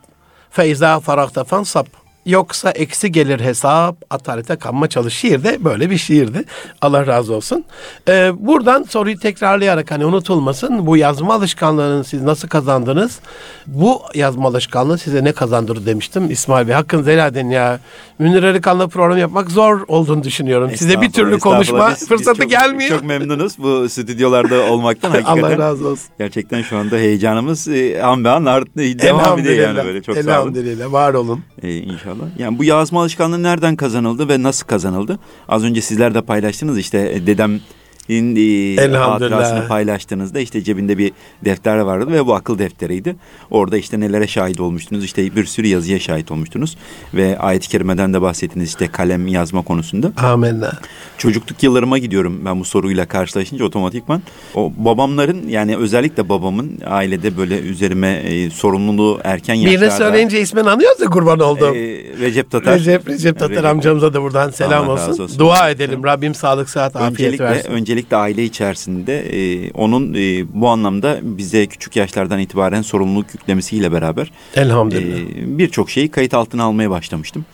Feyza Farhat Efensap Yoksa eksi gelir hesap, atalete kanma çalış. Şiir de böyle bir şiirdi. Allah razı olsun. Ee, buradan soruyu tekrarlayarak hani unutulmasın. Bu yazma alışkanlığını siz nasıl kazandınız? Bu yazma alışkanlığı size ne kazandırdı demiştim. İsmail Bey hakkınızı helal edin ya. Münir Arıkan'la program yapmak zor olduğunu düşünüyorum. Size bir türlü konuşma biz- biz fırsatı çok- gelmiyor. Çok memnunuz bu stüdyolarda olmaktan hakikaten. Allah razı olsun. Gerçekten şu anda heyecanımız e, an be an. Devam ediyor yani böyle. Çok sağ olun. Elhamdülillah. Var olun. Ee, inşallah. Yani bu yazma alışkanlığı nereden kazanıldı ve nasıl kazanıldı? Az önce sizler de paylaştınız işte e, dedem e, hatırasını paylaştığınızda işte cebinde bir defter vardı ve bu akıl defteriydi. Orada işte nelere şahit olmuştunuz işte bir sürü yazıya şahit olmuştunuz ve ayet-i kerimeden de bahsettiniz işte kalem yazma konusunda. Amenna. Çocukluk yıllarıma gidiyorum ben bu soruyla karşılaşınca otomatikman. O babamların yani özellikle babamın ailede böyle üzerime e, sorumluluğu erken yaşlarda. Birini söyleyince ismini anlıyoruz ya kurban oldum. e, Recep Tatar. Recep, Recep Tatar Recep. amcamıza da buradan selam olsun. olsun. Dua edelim. Rabbim sağlık, sıhhat, afiyet Öncelikle, versin. öncelikle aile içerisinde e, onun e, bu anlamda bize küçük yaşlardan itibaren sorumluluk yüklemesiyle beraber Elhamdülillah. e, birçok şeyi kayıt altına almaya başlamıştım.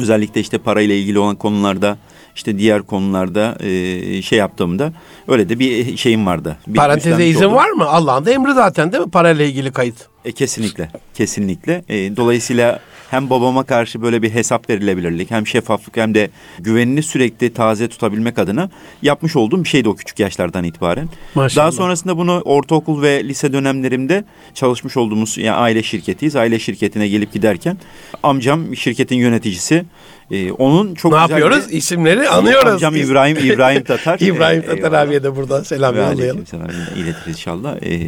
Özellikle işte parayla ilgili olan konularda işte diğer konularda e, şey yaptığımda öyle de bir şeyim vardı. Bir Paranteze izin oldum. var mı? Allah'ın da emri zaten değil mi? Parayla ilgili kayıt. E, kesinlikle, kesinlikle. E, dolayısıyla hem babama karşı böyle bir hesap verilebilirlik hem şeffaflık hem de güvenini sürekli taze tutabilmek adına yapmış olduğum bir şeydi o küçük yaşlardan itibaren. Maşallah. Daha sonrasında bunu ortaokul ve lise dönemlerimde çalışmış olduğumuz yani aile şirketiyiz. Aile şirketine gelip giderken amcam şirketin yöneticisi. Ee, onun çok ne yapıyoruz? bir- İsimleri anıyoruz. Amcam İbrahim İbrahim Tatar. İbrahim Ee, Tatar abiye de buradan selam yollayalım. aleykümselam, iletiriz inşallah. Ee,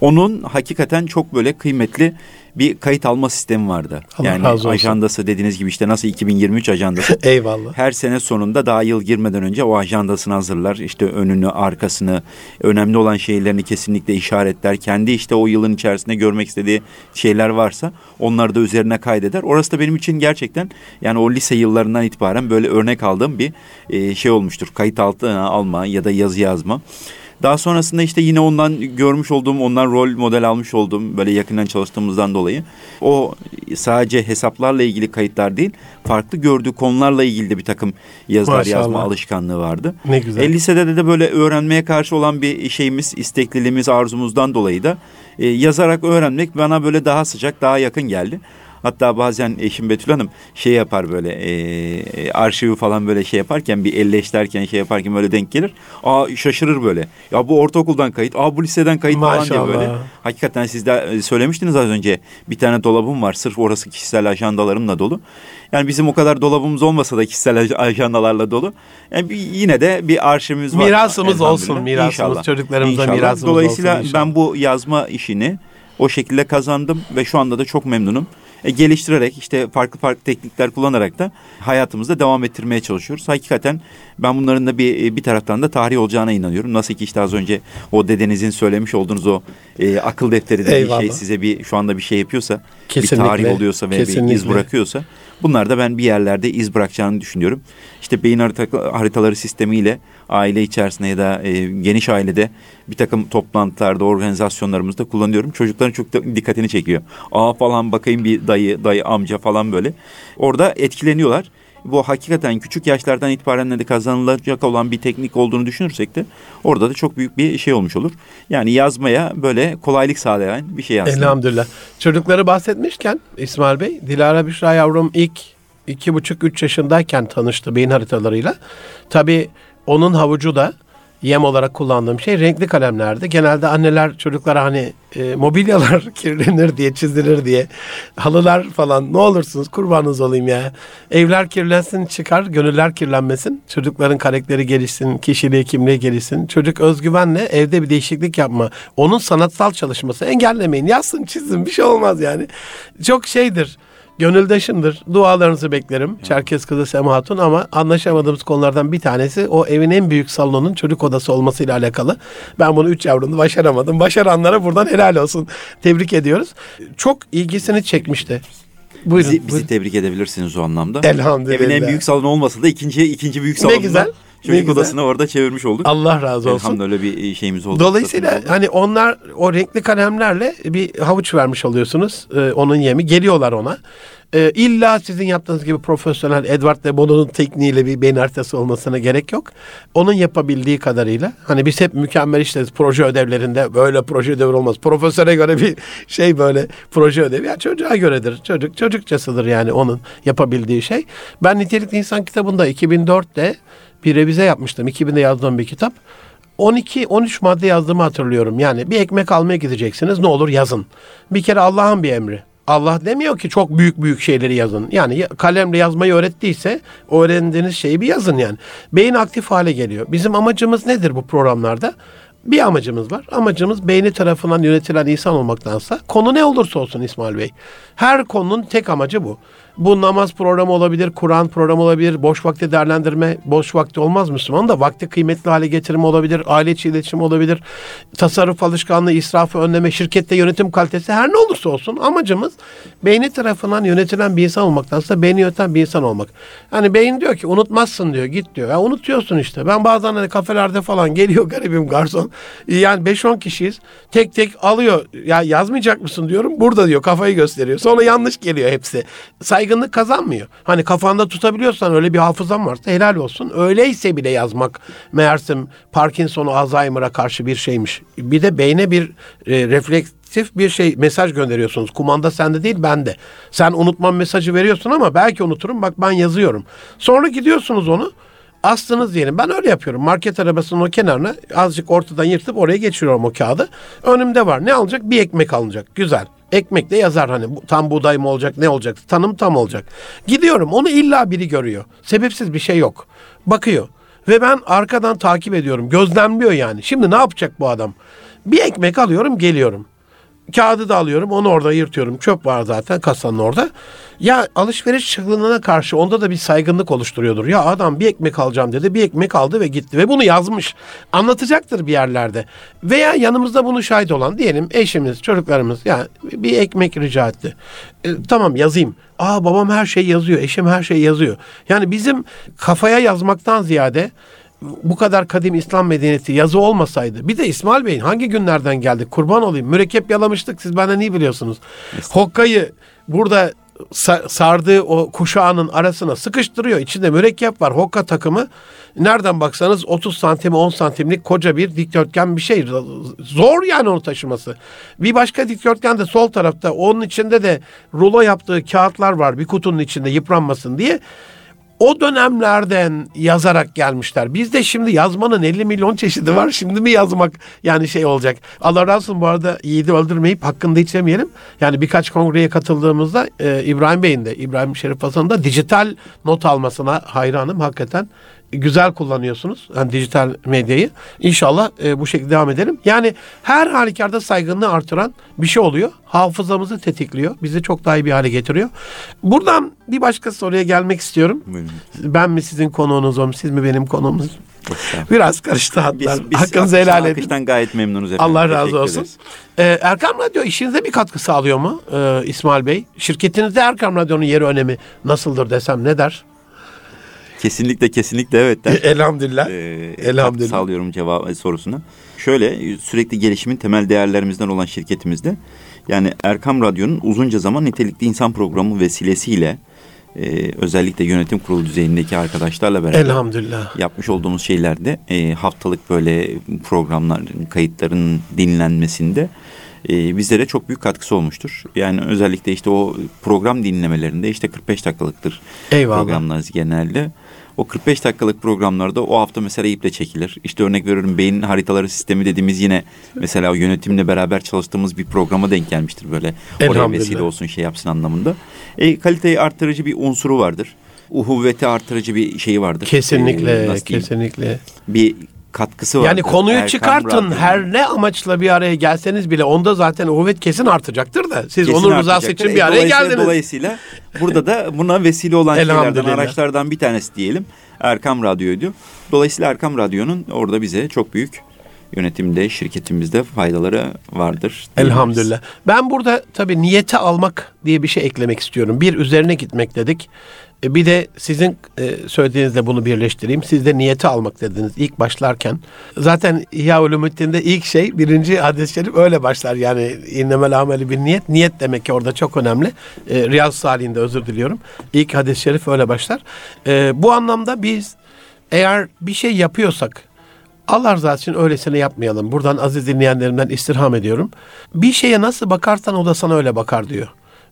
onun hakikaten çok böyle kıymetli bir kayıt alma sistemi vardı. Allah yani razı olsun. ajandası dediğiniz gibi işte nasıl 2023 ajandası. Eyvallah. Her sene sonunda daha yıl girmeden önce o ajandasını hazırlar. İşte önünü, arkasını, önemli olan şeylerini kesinlikle işaretler. Kendi işte o yılın içerisinde görmek istediği şeyler varsa onları da üzerine kaydeder. Orası da benim için gerçekten yani o lise yıllarından itibaren böyle örnek aldığım bir e, şey olmuştur. Kayıt altına alma ya da yazı yazma. Daha sonrasında işte yine ondan görmüş olduğum, ondan rol model almış olduğum böyle yakından çalıştığımızdan dolayı o sadece hesaplarla ilgili kayıtlar değil, farklı gördüğü konularla ilgili de bir takım yazılar Maşallah. yazma alışkanlığı vardı. Ne güzel. E, lisede de, de böyle öğrenmeye karşı olan bir şeyimiz, istekliliğimiz, arzumuzdan dolayı da e, yazarak öğrenmek bana böyle daha sıcak, daha yakın geldi. Hatta bazen eşim Betül Hanım şey yapar böyle e, e, arşivi falan böyle şey yaparken bir elleşlerken şey yaparken böyle denk gelir. Aa şaşırır böyle. Ya bu ortaokuldan kayıt, aa bu liseden kayıt falan Maşallah. diye böyle. Hakikaten siz de e, söylemiştiniz az önce bir tane dolabım var sırf orası kişisel ajandalarımla dolu. Yani bizim o kadar dolabımız olmasa da kişisel aj- ajandalarla dolu. Yani bir, yine de bir arşivimiz var. Mirasımız olsun, mirasımız, İnşallah. çocuklarımıza İnşallah. mirasımız Dolayısıyla olsun inşallah. ben bu yazma işini o şekilde kazandım ve şu anda da çok memnunum. E, geliştirerek işte farklı farklı teknikler kullanarak da hayatımızda devam ettirmeye çalışıyoruz. Hakikaten ben bunların da bir bir taraftan da tarih olacağına inanıyorum. Nasıl ki işte az önce o dedenizin söylemiş olduğunuz o e, akıl defteri dediği Eyvallah. şey size bir şu anda bir şey yapıyorsa, Kesinlikle. bir tarih oluyorsa ve bir Kesinlikle. iz bırakıyorsa bunlar da ben bir yerlerde iz bırakacağını düşünüyorum. İşte beyin harita- haritaları sistemiyle aile içerisinde ya da e, geniş ailede bir takım toplantılarda, organizasyonlarımızda kullanıyorum. Çocukların çok da dikkatini çekiyor. Aa falan bakayım bir dayı, dayı amca falan böyle. Orada etkileniyorlar. Bu hakikaten küçük yaşlardan itibaren de kazanılacak olan bir teknik olduğunu düşünürsek de orada da çok büyük bir şey olmuş olur. Yani yazmaya böyle kolaylık sağlayan bir şey aslında. Elhamdülillah. Çocukları bahsetmişken İsmail Bey, Dilara Büşra yavrum ilk iki buçuk üç yaşındayken tanıştı beyin haritalarıyla. Tabii onun havucu da yem olarak kullandığım şey renkli kalemlerdi. Genelde anneler çocuklara hani e, mobilyalar kirlenir diye çizilir diye halılar falan ne olursunuz kurbanınız olayım ya. Evler kirlensin çıkar gönüller kirlenmesin. Çocukların karakteri gelişsin, kişiliği kimliği gelişsin. Çocuk özgüvenle evde bir değişiklik yapma. Onun sanatsal çalışması engellemeyin. Yazsın çizsin bir şey olmaz yani. Çok şeydir. Gönüldaşımdır. Dualarınızı beklerim. Çerkez kızı Sema Hatun ama anlaşamadığımız konulardan bir tanesi o evin en büyük salonun çocuk odası olmasıyla alakalı. Ben bunu üç yavrumda başaramadım. Başaranlara buradan helal olsun. Tebrik ediyoruz. Çok ilgisini çekmişti. Buyurun. Bizi, bizi buyurun. tebrik edebilirsiniz o anlamda. Elhamdülillah. Evin en büyük salonu olmasa da ikinci ikinci büyük güzel, ne çocuk odasını orada çevirmiş olduk. Allah razı olsun. Elhamdülillah bir şeyimiz oldu. Dolayısıyla hani onlar o renkli kalemlerle bir havuç vermiş oluyorsunuz. Ee, onun yemi geliyorlar ona. Ee, illa sizin yaptığınız gibi profesyonel Edward de Bono'nun tekniğiyle bir beyin haritası olmasına gerek yok. Onun yapabildiği kadarıyla hani biz hep mükemmel işleriz proje ödevlerinde böyle proje ödevi olmaz. Profesöre göre bir şey böyle proje ödevi. Ya çocuğa göredir. Çocuk çocukçasıdır yani onun yapabildiği şey. Ben Nitelikli İnsan kitabında 2004'te bir revize yapmıştım. 2000'de yazdığım bir kitap. 12-13 madde yazdığımı hatırlıyorum. Yani bir ekmek almaya gideceksiniz ne olur yazın. Bir kere Allah'ın bir emri. Allah demiyor ki çok büyük büyük şeyleri yazın. Yani ya- kalemle yazmayı öğrettiyse öğrendiğiniz şeyi bir yazın yani. Beyin aktif hale geliyor. Bizim amacımız nedir bu programlarda? Bir amacımız var. Amacımız beyni tarafından yönetilen insan olmaktansa konu ne olursa olsun İsmail Bey. Her konunun tek amacı bu. Bu namaz programı olabilir, Kur'an programı olabilir, boş vakti değerlendirme, boş vakti olmaz Müslüman da vakti kıymetli hale getirme olabilir, aile içi iletişim olabilir, tasarruf alışkanlığı, israfı önleme, şirkette yönetim kalitesi her ne olursa olsun amacımız beyni tarafından yönetilen bir insan olmaktansa beyni yöneten bir insan olmak. Hani beyin diyor ki unutmazsın diyor git diyor. Ya unutuyorsun işte. Ben bazen hani kafelerde falan geliyor garibim garson. Yani 5-10 kişiyiz. Tek tek alıyor. Ya yazmayacak mısın diyorum. Burada diyor kafayı gösteriyor. Sonra yanlış geliyor hepsi. Saygı saygınlık kazanmıyor. Hani kafanda tutabiliyorsan öyle bir hafızan varsa helal olsun. Öyleyse bile yazmak meğersem Parkinson'u Alzheimer'a karşı bir şeymiş. Bir de beyne bir e, refleksif bir şey mesaj gönderiyorsunuz. Kumanda sende değil bende. Sen unutmam mesajı veriyorsun ama belki unuturum bak ben yazıyorum. Sonra gidiyorsunuz onu astınız diyelim. Ben öyle yapıyorum. Market arabasının o kenarına azıcık ortadan yırtıp oraya geçiriyorum o kağıdı. Önümde var. Ne alacak? Bir ekmek alınacak. Güzel. Ekmek de yazar hani tam buğday mı olacak ne olacak tanım tam olacak. Gidiyorum onu illa biri görüyor. Sebepsiz bir şey yok. Bakıyor. Ve ben arkadan takip ediyorum. Gözlemliyor yani. Şimdi ne yapacak bu adam? Bir ekmek alıyorum geliyorum. Kağıdı da alıyorum onu orada yırtıyorum. Çöp var zaten kasanın orada. Ya alışveriş çılgınlığına karşı onda da bir saygınlık oluşturuyordur. Ya adam bir ekmek alacağım dedi. Bir ekmek aldı ve gitti. Ve bunu yazmış. Anlatacaktır bir yerlerde. Veya yanımızda bunu şahit olan diyelim eşimiz, çocuklarımız. Ya bir ekmek rica etti. E, tamam yazayım. Aa babam her şey yazıyor. Eşim her şey yazıyor. Yani bizim kafaya yazmaktan ziyade bu kadar kadim İslam medeniyeti yazı olmasaydı. Bir de İsmail Bey'in hangi günlerden geldik? Kurban olayım. Mürekkep yalamıştık. Siz benden iyi biliyorsunuz. Hokkayı burada sa- sardığı o kuşağının arasına sıkıştırıyor. İçinde mürekkep var. Hokka takımı nereden baksanız 30 santim 10 santimlik koca bir dikdörtgen bir şey. Zor yani onu taşıması. Bir başka dikdörtgen de sol tarafta. Onun içinde de rulo yaptığı kağıtlar var. Bir kutunun içinde yıpranmasın diye o dönemlerden yazarak gelmişler. Bizde şimdi yazmanın 50 milyon çeşidi var. Şimdi mi yazmak yani şey olacak. Allah razı olsun bu arada yiğidi öldürmeyip hakkında içemeyelim. Yani birkaç kongreye katıldığımızda e, İbrahim Bey'in de İbrahim Şerif Hasan'ın da dijital not almasına hayranım. Hakikaten güzel kullanıyorsunuz yani dijital medyayı. İnşallah e, bu şekilde devam edelim. Yani her halükarda saygınlığı artıran bir şey oluyor. Hafızamızı tetikliyor. Bizi çok daha iyi bir hale getiriyor. Buradan bir başka soruya gelmek istiyorum. Buyurun. Ben mi sizin konuğunuzum, siz mi benim konuğumuz? Biraz karıştı hatlar. Biz, biz Hakkınızı helal edin. gayet memnunuz efendim. Allah razı olsun. Ee, Erkam Radyo işinize bir katkı sağlıyor mu ee, İsmail Bey? Şirketinizde Erkam Radyo'nun yeri önemi nasıldır desem ne der? Kesinlikle kesinlikle evet der. Elhamdülillah. Ee, Elhamdülillah. sağlıyorum cevap sorusuna. Şöyle sürekli gelişimin temel değerlerimizden olan şirketimizde yani Erkam Radyo'nun uzunca zaman nitelikli insan programı vesilesiyle e, özellikle yönetim kurulu düzeyindeki arkadaşlarla beraber Elhamdülillah. yapmış olduğumuz şeylerde e, haftalık böyle programlar kayıtların dinlenmesinde e, bizlere çok büyük katkısı olmuştur. Yani özellikle işte o program dinlemelerinde işte 45 dakikalıktır Eyvallah. programlar genelde. O 45 dakikalık programlarda o hafta mesela iple çekilir. İşte örnek veriyorum beyin haritaları sistemi dediğimiz yine mesela yönetimle beraber çalıştığımız bir programa denk gelmiştir böyle. Oraya vesile olsun şey yapsın anlamında. E, kaliteyi artırıcı bir unsuru vardır. Uhuvveti artırıcı bir şeyi vardır. Kesinlikle, E, diyeyim? kesinlikle. Bir katkısı vardır. Yani konuyu Erkam çıkartın. Radyo'nun. Her ne amaçla bir araya gelseniz bile onda zaten kuvvet kesin artacaktır da. Siz Kesin onun rızası için bir E, araya dolayısıyla- geldiniz. Dolayısıyla burada da buna vesile olan şeylerden, araçlardan bir tanesi diyelim. Erkam Radyo'ydu. Dolayısıyla Erkam Radyo'nun orada bize çok büyük yönetimde, şirketimizde faydaları vardır. Elhamdülillah. Ben burada tabii niyete almak diye bir şey eklemek istiyorum. Bir üzerine gitmek dedik. E, Bir de sizin e, söylediğinizle bunu birleştireyim. Siz de niyete almak dediniz ilk başlarken. Zaten İhya Ulumuddin'de ilk şey birinci hadis-i şerif öyle başlar. Yani innemel ameli bir niyet. Niyet demek ki orada çok önemli. E, Riyaz Salih'inde özür diliyorum. İlk hadis-i şerif öyle başlar. Bu anlamda biz eğer bir şey yapıyorsak Allah rızası için öylesine yapmayalım. Buradan aziz dinleyenlerimden istirham ediyorum. Bir şeye nasıl bakarsan o da sana öyle bakar diyor.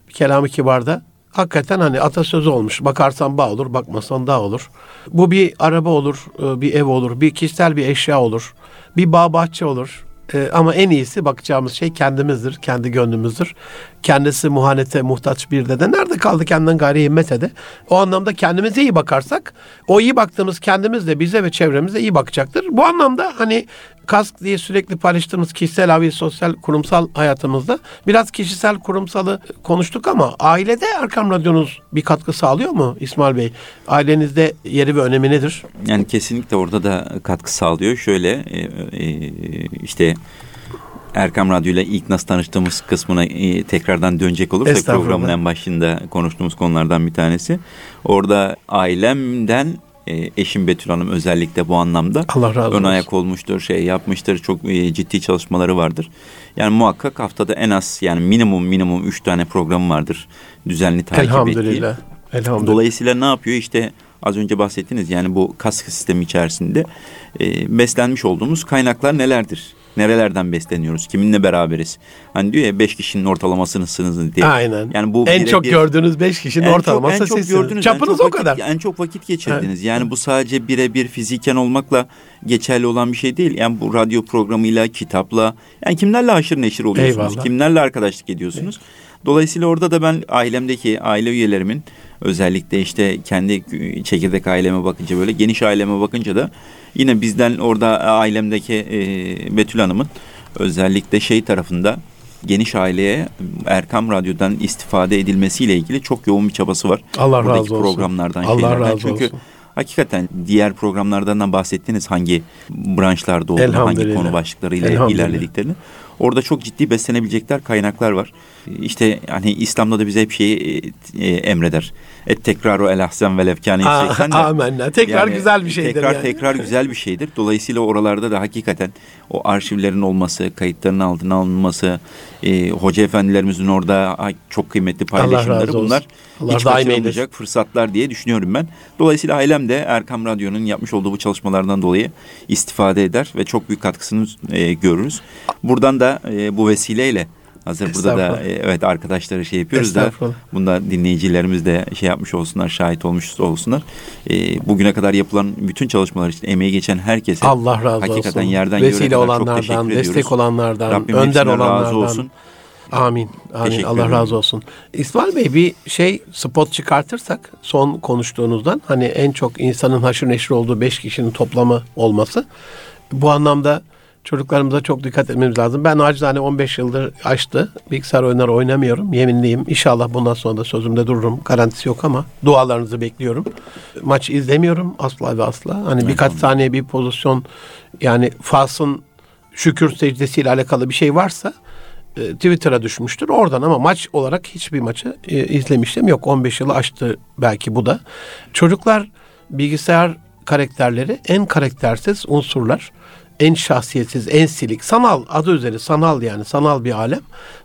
Kelam-ı Kibar'da hakikaten hani atasözü olmuş. Bakarsan bağ olur, bakmasan dağ olur. Bu bir araba olur, e, bir ev olur, bir kişisel bir eşya olur, bir bağ bahçe olur. E, ama en iyisi bakacağımız şey kendimizdir, kendi gönlümüzdür. Kendisi muhanete muhtaç bir de nerede kaldı kendinden gayri himmete de. O anlamda kendimize iyi bakarsak o iyi baktığımız kendimiz de bize ve çevremize iyi bakacaktır. Bu anlamda hani kask diye sürekli paylaştığımız kişisel, abi, sosyal, kurumsal hayatımızda biraz kişisel, kurumsalı konuştuk ama ailede Erkam Radyonuz bir katkı sağlıyor mu İsmail Bey? Ailenizde yeri ve önemi nedir? Yani kesinlikle orada da katkı sağlıyor. Şöyle e, e, işte Erkam Radyo ile ilk nasıl tanıştığımız kısmına e, tekrardan dönecek olursak programın en başında konuştuğumuz konulardan bir tanesi. Orada ailemden e, eşim Betül Hanım özellikle bu anlamda Allah razı ön olsun. ayak olmuştur, şey yapmıştır. Çok e, ciddi çalışmaları vardır. Yani muhakkak haftada en az yani minimum minimum üç tane program vardır düzenli takip ettiği. Elhamdülillah. Elhamdülillah. Dolayısıyla ne yapıyor? İşte az önce bahsettiniz yani bu kaskı sistemi içerisinde e, beslenmiş olduğumuz kaynaklar nelerdir? Nerelerden besleniyoruz? Kiminle beraberiz? Hani diyor ya beş kişinin ortalamasını sınızı diye. Aynen. Yani bu en çok bir- gördüğünüz 5 kişinin en ortalaması çok, en çok sizsiniz. gördünüz, en Çapınız çok o kadar. Vakit, en çok vakit geçirdiniz. Yani bu sadece birebir fiziken olmakla geçerli olan bir şey değil. Yani bu radyo programıyla, kitapla, yani kimlerle haşır neşir oluyorsunuz? Eyvallah. Kimlerle arkadaşlık ediyorsunuz? Dolayısıyla orada da ben ailemdeki aile üyelerimin özellikle işte kendi çekirdek aileme bakınca böyle geniş aileme bakınca da yine bizden orada ailemdeki e, Betül Hanım'ın özellikle şey tarafında geniş aileye Erkam Radyo'dan istifade edilmesiyle ilgili çok yoğun bir çabası var. Allah Buradaki razı olsun. programlardan Allah şeylerden. razı Çünkü olsun. hakikaten diğer programlardan da bahsettiniz hangi branşlarda olduğunu, hangi konu başlıklarıyla ilerlediklerini. Orada çok ciddi beslenebilecekler kaynaklar var. İşte hani İslam'da da bize hep şeyi e, e, emreder. Et tekraru el ahsen ve lefkâne Aa, yükseksen de. amenna. Tekrar Yani güzel bir şeydir. Tekrar yani. tekrar güzel bir şeydir. Dolayısıyla oralarda da hakikaten o arşivlerin olması, kayıtların altına alınması, e, hoca efendilerimizin orada çok kıymetli paylaşımları bunlar Allah hiç kaçırılmayacak fırsatlar diye düşünüyorum ben. Dolayısıyla ailem de Erkam Radyo'nun yapmış olduğu bu çalışmalardan dolayı istifade eder ve çok büyük katkısını e, görürüz. Buradan da e, bu vesileyle hazır burada da e, evet arkadaşları şey yapıyoruz da bunda dinleyicilerimiz de şey yapmış olsunlar, şahit olmuş olsunlar. E, bugüne kadar yapılan bütün çalışmalar için emeği geçen herkese Allah razı hakikaten olsun. yerden Vesile olanlardan, destek ediyoruz. olanlardan, Rabbim önder olanlardan. razı olsun. Amin. Amin. Teşekkür Allah ederim. razı olsun. İsmail Bey bir şey spot çıkartırsak son konuştuğunuzdan hani en çok insanın haşır neşir olduğu beş kişinin toplamı olması. Bu anlamda çocuklarımıza çok dikkat etmemiz lazım. Ben acizane 15 yıldır açtı. Bilgisayar oyunları oynamıyorum. Yeminliyim. İnşallah bundan sonra da sözümde dururum. Garantisi yok ama dualarınızı bekliyorum. Maç izlemiyorum asla ve asla. Hani birkaç saniye bir pozisyon yani Fas'ın şükür secdesiyle alakalı bir şey varsa e, Twitter'a düşmüştür. Oradan ama maç olarak hiçbir maçı e, izlemiştim yok. 15 yılı aştı belki bu da. Çocuklar bilgisayar karakterleri en karaktersiz unsurlar. En şahsiyetsiz, en silik. Sanal, adı üzeri sanal yani sanal bir alem.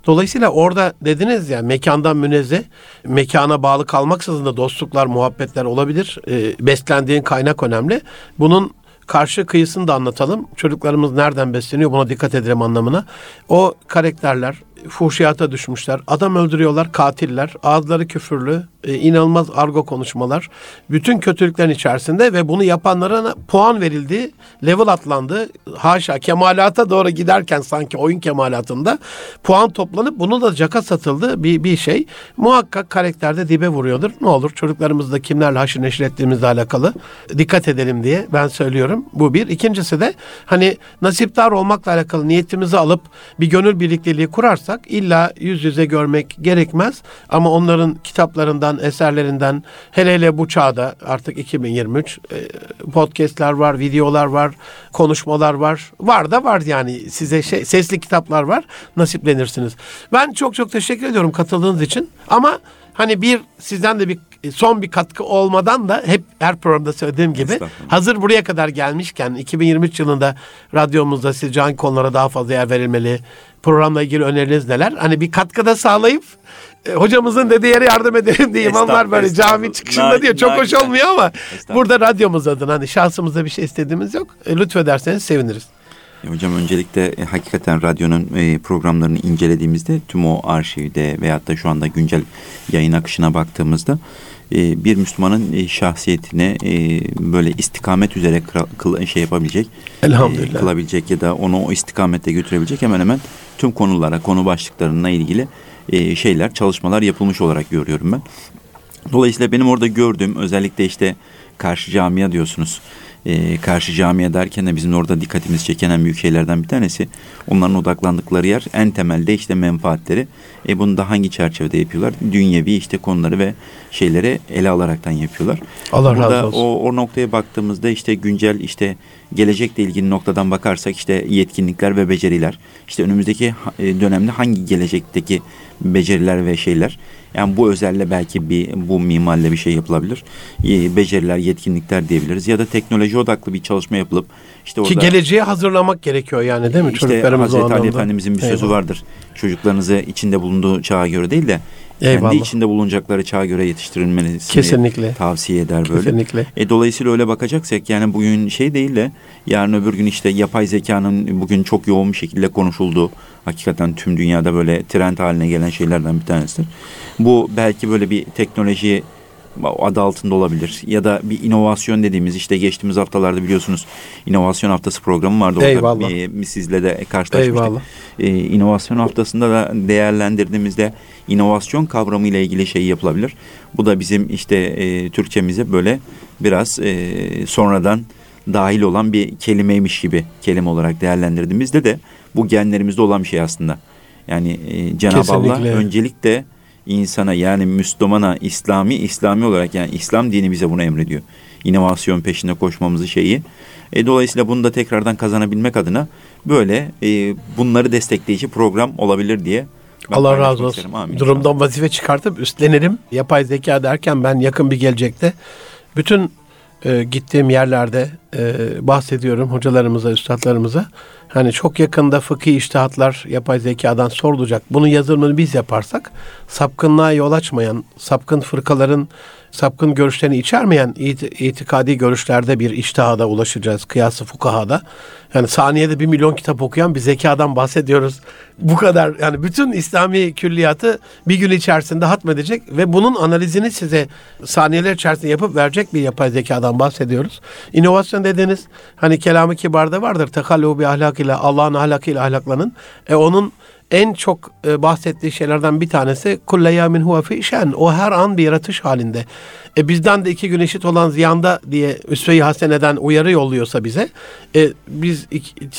Dolayısıyla orada dediniz ya mekandan münezzeh, mekana bağlı kalmaksızın da dostluklar, muhabbetler olabilir. E, beslendiğin kaynak önemli. Bunun karşı kıyısını da anlatalım. Çocuklarımız nereden besleniyor buna dikkat edelim anlamına. O karakterler fuhşiyata düşmüşler. Adam öldürüyorlar, katiller. Ağızları küfürlü, e, inanılmaz argo konuşmalar. Bütün kötülüklerin içerisinde ve bunu yapanlara puan verildi. Level atlandı. Haşa kemalata doğru giderken sanki oyun kemalatında puan toplanıp bunu da caka satıldı bir, bir şey. Muhakkak karakterde dibe vuruyordur. Ne olur çocuklarımızda kimlerle haşır neşir ettiğimizle alakalı dikkat edelim diye ben söylüyorum. Bu bir. İkincisi de hani nasiptar olmakla alakalı niyetimizi alıp bir gönül birlikteliği kurarsak illa yüz yüze görmek gerekmez. Ama onların kitaplarından, eserlerinden hele hele bu çağda artık 2023 e, podcastler var, videolar var, konuşmalar var. Var da var yani size şey, sesli kitaplar var. Nasiplenirsiniz. Ben çok çok teşekkür ediyorum katıldığınız için. Ama hani bir sizden de bir son bir katkı olmadan da hep her programda söylediğim gibi hazır buraya kadar gelmişken 2023 yılında radyomuzda sizce hangi konulara daha fazla yer verilmeli? Programla ilgili öneriniz neler? Hani bir katkıda sağlayıp e, hocamızın dediği yere yardım edelim diye imamlar böyle cami çıkışında estağfurullah. diyor. Çok hoş olmuyor ama burada radyomuz adına hani şahsımızda bir şey istediğimiz yok. E, lütfederseniz seviniriz. E, Hocam öncelikle e, hakikaten radyonun e, programlarını incelediğimizde tüm o arşivde veyahut da şu anda güncel yayın akışına baktığımızda e, bir Müslümanın e, şahsiyetine e, böyle istikamet üzere kıl- şey yapabilecek, Elhamdülillah. e, kılabilecek ya da onu o istikamette götürebilecek hemen hemen tüm konulara, konu başlıklarına ilgili e, şeyler, çalışmalar yapılmış olarak görüyorum ben. Dolayısıyla benim orada gördüğüm özellikle işte karşı camia diyorsunuz. Ee, karşı camia derken de bizim orada dikkatimizi çeken en büyük şeylerden bir tanesi. Onların odaklandıkları yer en temelde işte menfaatleri. E bunu da hangi çerçevede yapıyorlar? Dünyevi işte konuları ve şeyleri ele alaraktan yapıyorlar. Allah Burada razı olsun. O, o noktaya baktığımızda işte güncel işte gelecekle ilgili noktadan bakarsak işte yetkinlikler ve beceriler. İşte önümüzdeki e, dönemde hangi gelecekteki beceriler ve şeyler. Yani bu özelle belki bir bu mimarle bir şey yapılabilir. E, beceriler, yetkinlikler diyebiliriz ya da teknoloji odaklı bir çalışma yapılıp işte Ki geleceğe hazırlamak gerekiyor yani değil mi işte çocuklarımız Hazreti Ali? Efendimizin bir sözü Eyvallah. vardır. Çocuklarınızı içinde bulunduğu çağa göre değil de Eyvallah. kendi içinde bulunacakları çağa göre yetiştirilmesini Kesinlikle. tavsiye eder böyle. Kesinlikle. E, dolayısıyla öyle bakacaksak yani bugün şey değil de yarın öbür gün işte yapay zekanın bugün çok yoğun bir şekilde konuşulduğu hakikaten tüm dünyada böyle trend haline gelen şeylerden bir tanesidir. Bu belki böyle bir teknoloji adı altında olabilir ya da bir inovasyon dediğimiz işte geçtiğimiz haftalarda biliyorsunuz inovasyon haftası programı vardı. Orada Eyvallah. bir- sizle de karşılaşmıştık. Eyvallah. Ee, inovasyon haftasında da değerlendirdiğimizde inovasyon kavramı ile ilgili şey yapılabilir. Bu da bizim işte e, Türkçemize böyle biraz e, sonradan dahil olan bir kelimeymiş gibi kelime olarak değerlendirdiğimizde de bu genlerimizde olan bir şey aslında. Yani e, Cenab-ı Allah öncelikle insana yani Müslümana İslami İslami olarak yani İslam dini bize bunu emrediyor. İnovasyon peşinde koşmamızı şeyi. E, dolayısıyla bunu da tekrardan kazanabilmek adına böyle e, bunları destekleyici program olabilir diye ben Allah razı olsun. Amin. Durumdan vazife çıkartıp üstlenirim. Yapay zeka derken ben yakın bir gelecekte bütün e, gittiğim yerlerde e, bahsediyorum hocalarımıza, üstadlarımıza. Hani çok yakında fıkhi iştihatlar yapay zekadan sorulacak. Bunun yazılımını biz yaparsak sapkınlığa yol açmayan, sapkın fırkaların sapkın görüşlerini içermeyen it- itikadi görüşlerde bir iştihada ulaşacağız. Kıyası fukahada. Yani saniyede bir milyon kitap okuyan bir zekadan bahsediyoruz. Bu kadar yani bütün İslami külliyatı bir gün içerisinde hatmedecek ve bunun analizini size saniyeler içerisinde yapıp verecek bir yapay zekadan bahsediyoruz. İnovasyon dediğiniz hani kelamı kibarda vardır. Tekallu bi ahlakıyla Allah'ın ahlakıyla ahlaklanın. E onun en çok e, bahsettiği şeylerden bir tanesi kulle yamin huve fi şen. O her an bir yaratış halinde. E bizden de iki gün eşit olan ziyanda diye Üsve-i Hasene'den uyarı yolluyorsa bize e, biz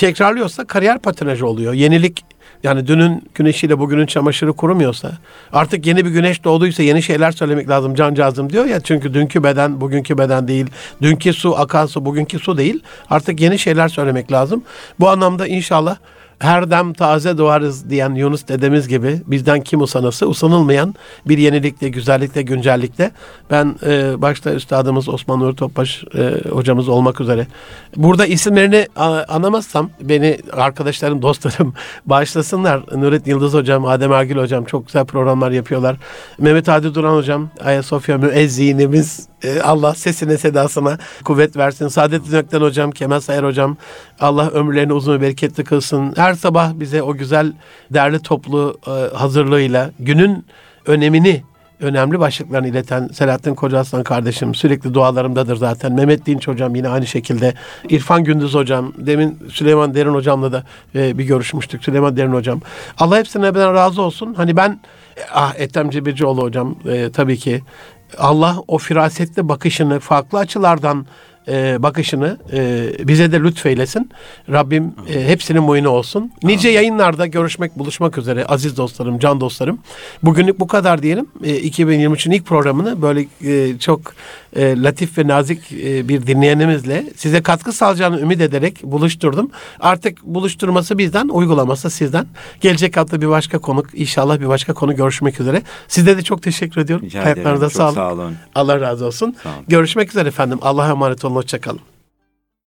tekrarlıyorsa kariyer patinajı oluyor. Yenilik yani dünün güneşiyle bugünün çamaşırı kurumuyorsa artık yeni bir güneş doğduysa yeni şeyler söylemek lazım cancağızım diyor ya çünkü dünkü beden bugünkü beden değil. Dünkü su akan su bugünkü su değil. Artık yeni şeyler söylemek lazım. Bu anlamda inşallah her dem taze doğarız diyen Yunus dedemiz gibi bizden kim usanırsa usanılmayan bir yenilikte, güzellikte, güncellikte ben e, başta üstadımız Osman Nuri Topbaş e, hocamız olmak üzere burada isimlerini a- anamazsam beni arkadaşlarım, dostlarım bağışlasınlar. Nurettin Yıldız hocam, Adem Ergül hocam çok güzel programlar yapıyorlar. Mehmet Hadi Duran hocam, Ayasofya müezzinimiz e, Allah sesine sedasına kuvvet versin. Saadettin Ökten hocam, Kemal Sayar hocam Allah ömürlerini uzun ve bereketli kılsın. Her sabah bize o güzel derli toplu e, hazırlığıyla günün önemini önemli başlıklarını ileten Selahattin Kocaaslan kardeşim sürekli dualarımdadır zaten. Mehmet Dinç hocam yine aynı şekilde. İrfan Gündüz hocam. Demin Süleyman Derin hocamla da e, bir görüşmüştük. Süleyman Derin hocam. Allah hepsine benden razı olsun. Hani ben ah Ethem Cebircioğlu hocam e, tabii ki Allah o firasetli bakışını farklı açılardan e, bakışını e, bize de lütfeylesin. Rabbim e, hepsinin boyunu olsun. Nice yayınlarda görüşmek, buluşmak üzere aziz dostlarım, can dostlarım. Bugünlük bu kadar diyelim. E, 2023'ün ilk programını böyle e, çok e, latif ve nazik e, bir dinleyenimizle size katkı sağlayacağını ümit ederek buluşturdum. Artık buluşturması bizden, uygulaması sizden. Gelecek hafta bir başka konuk, inşallah bir başka konu görüşmek üzere. Size de çok teşekkür ediyorum. Rica ederim. Hayatlarınıza sağlık. sağ olun. Allah razı olsun. Görüşmek üzere efendim. Allah'a emanet olun. Hoşçakalın.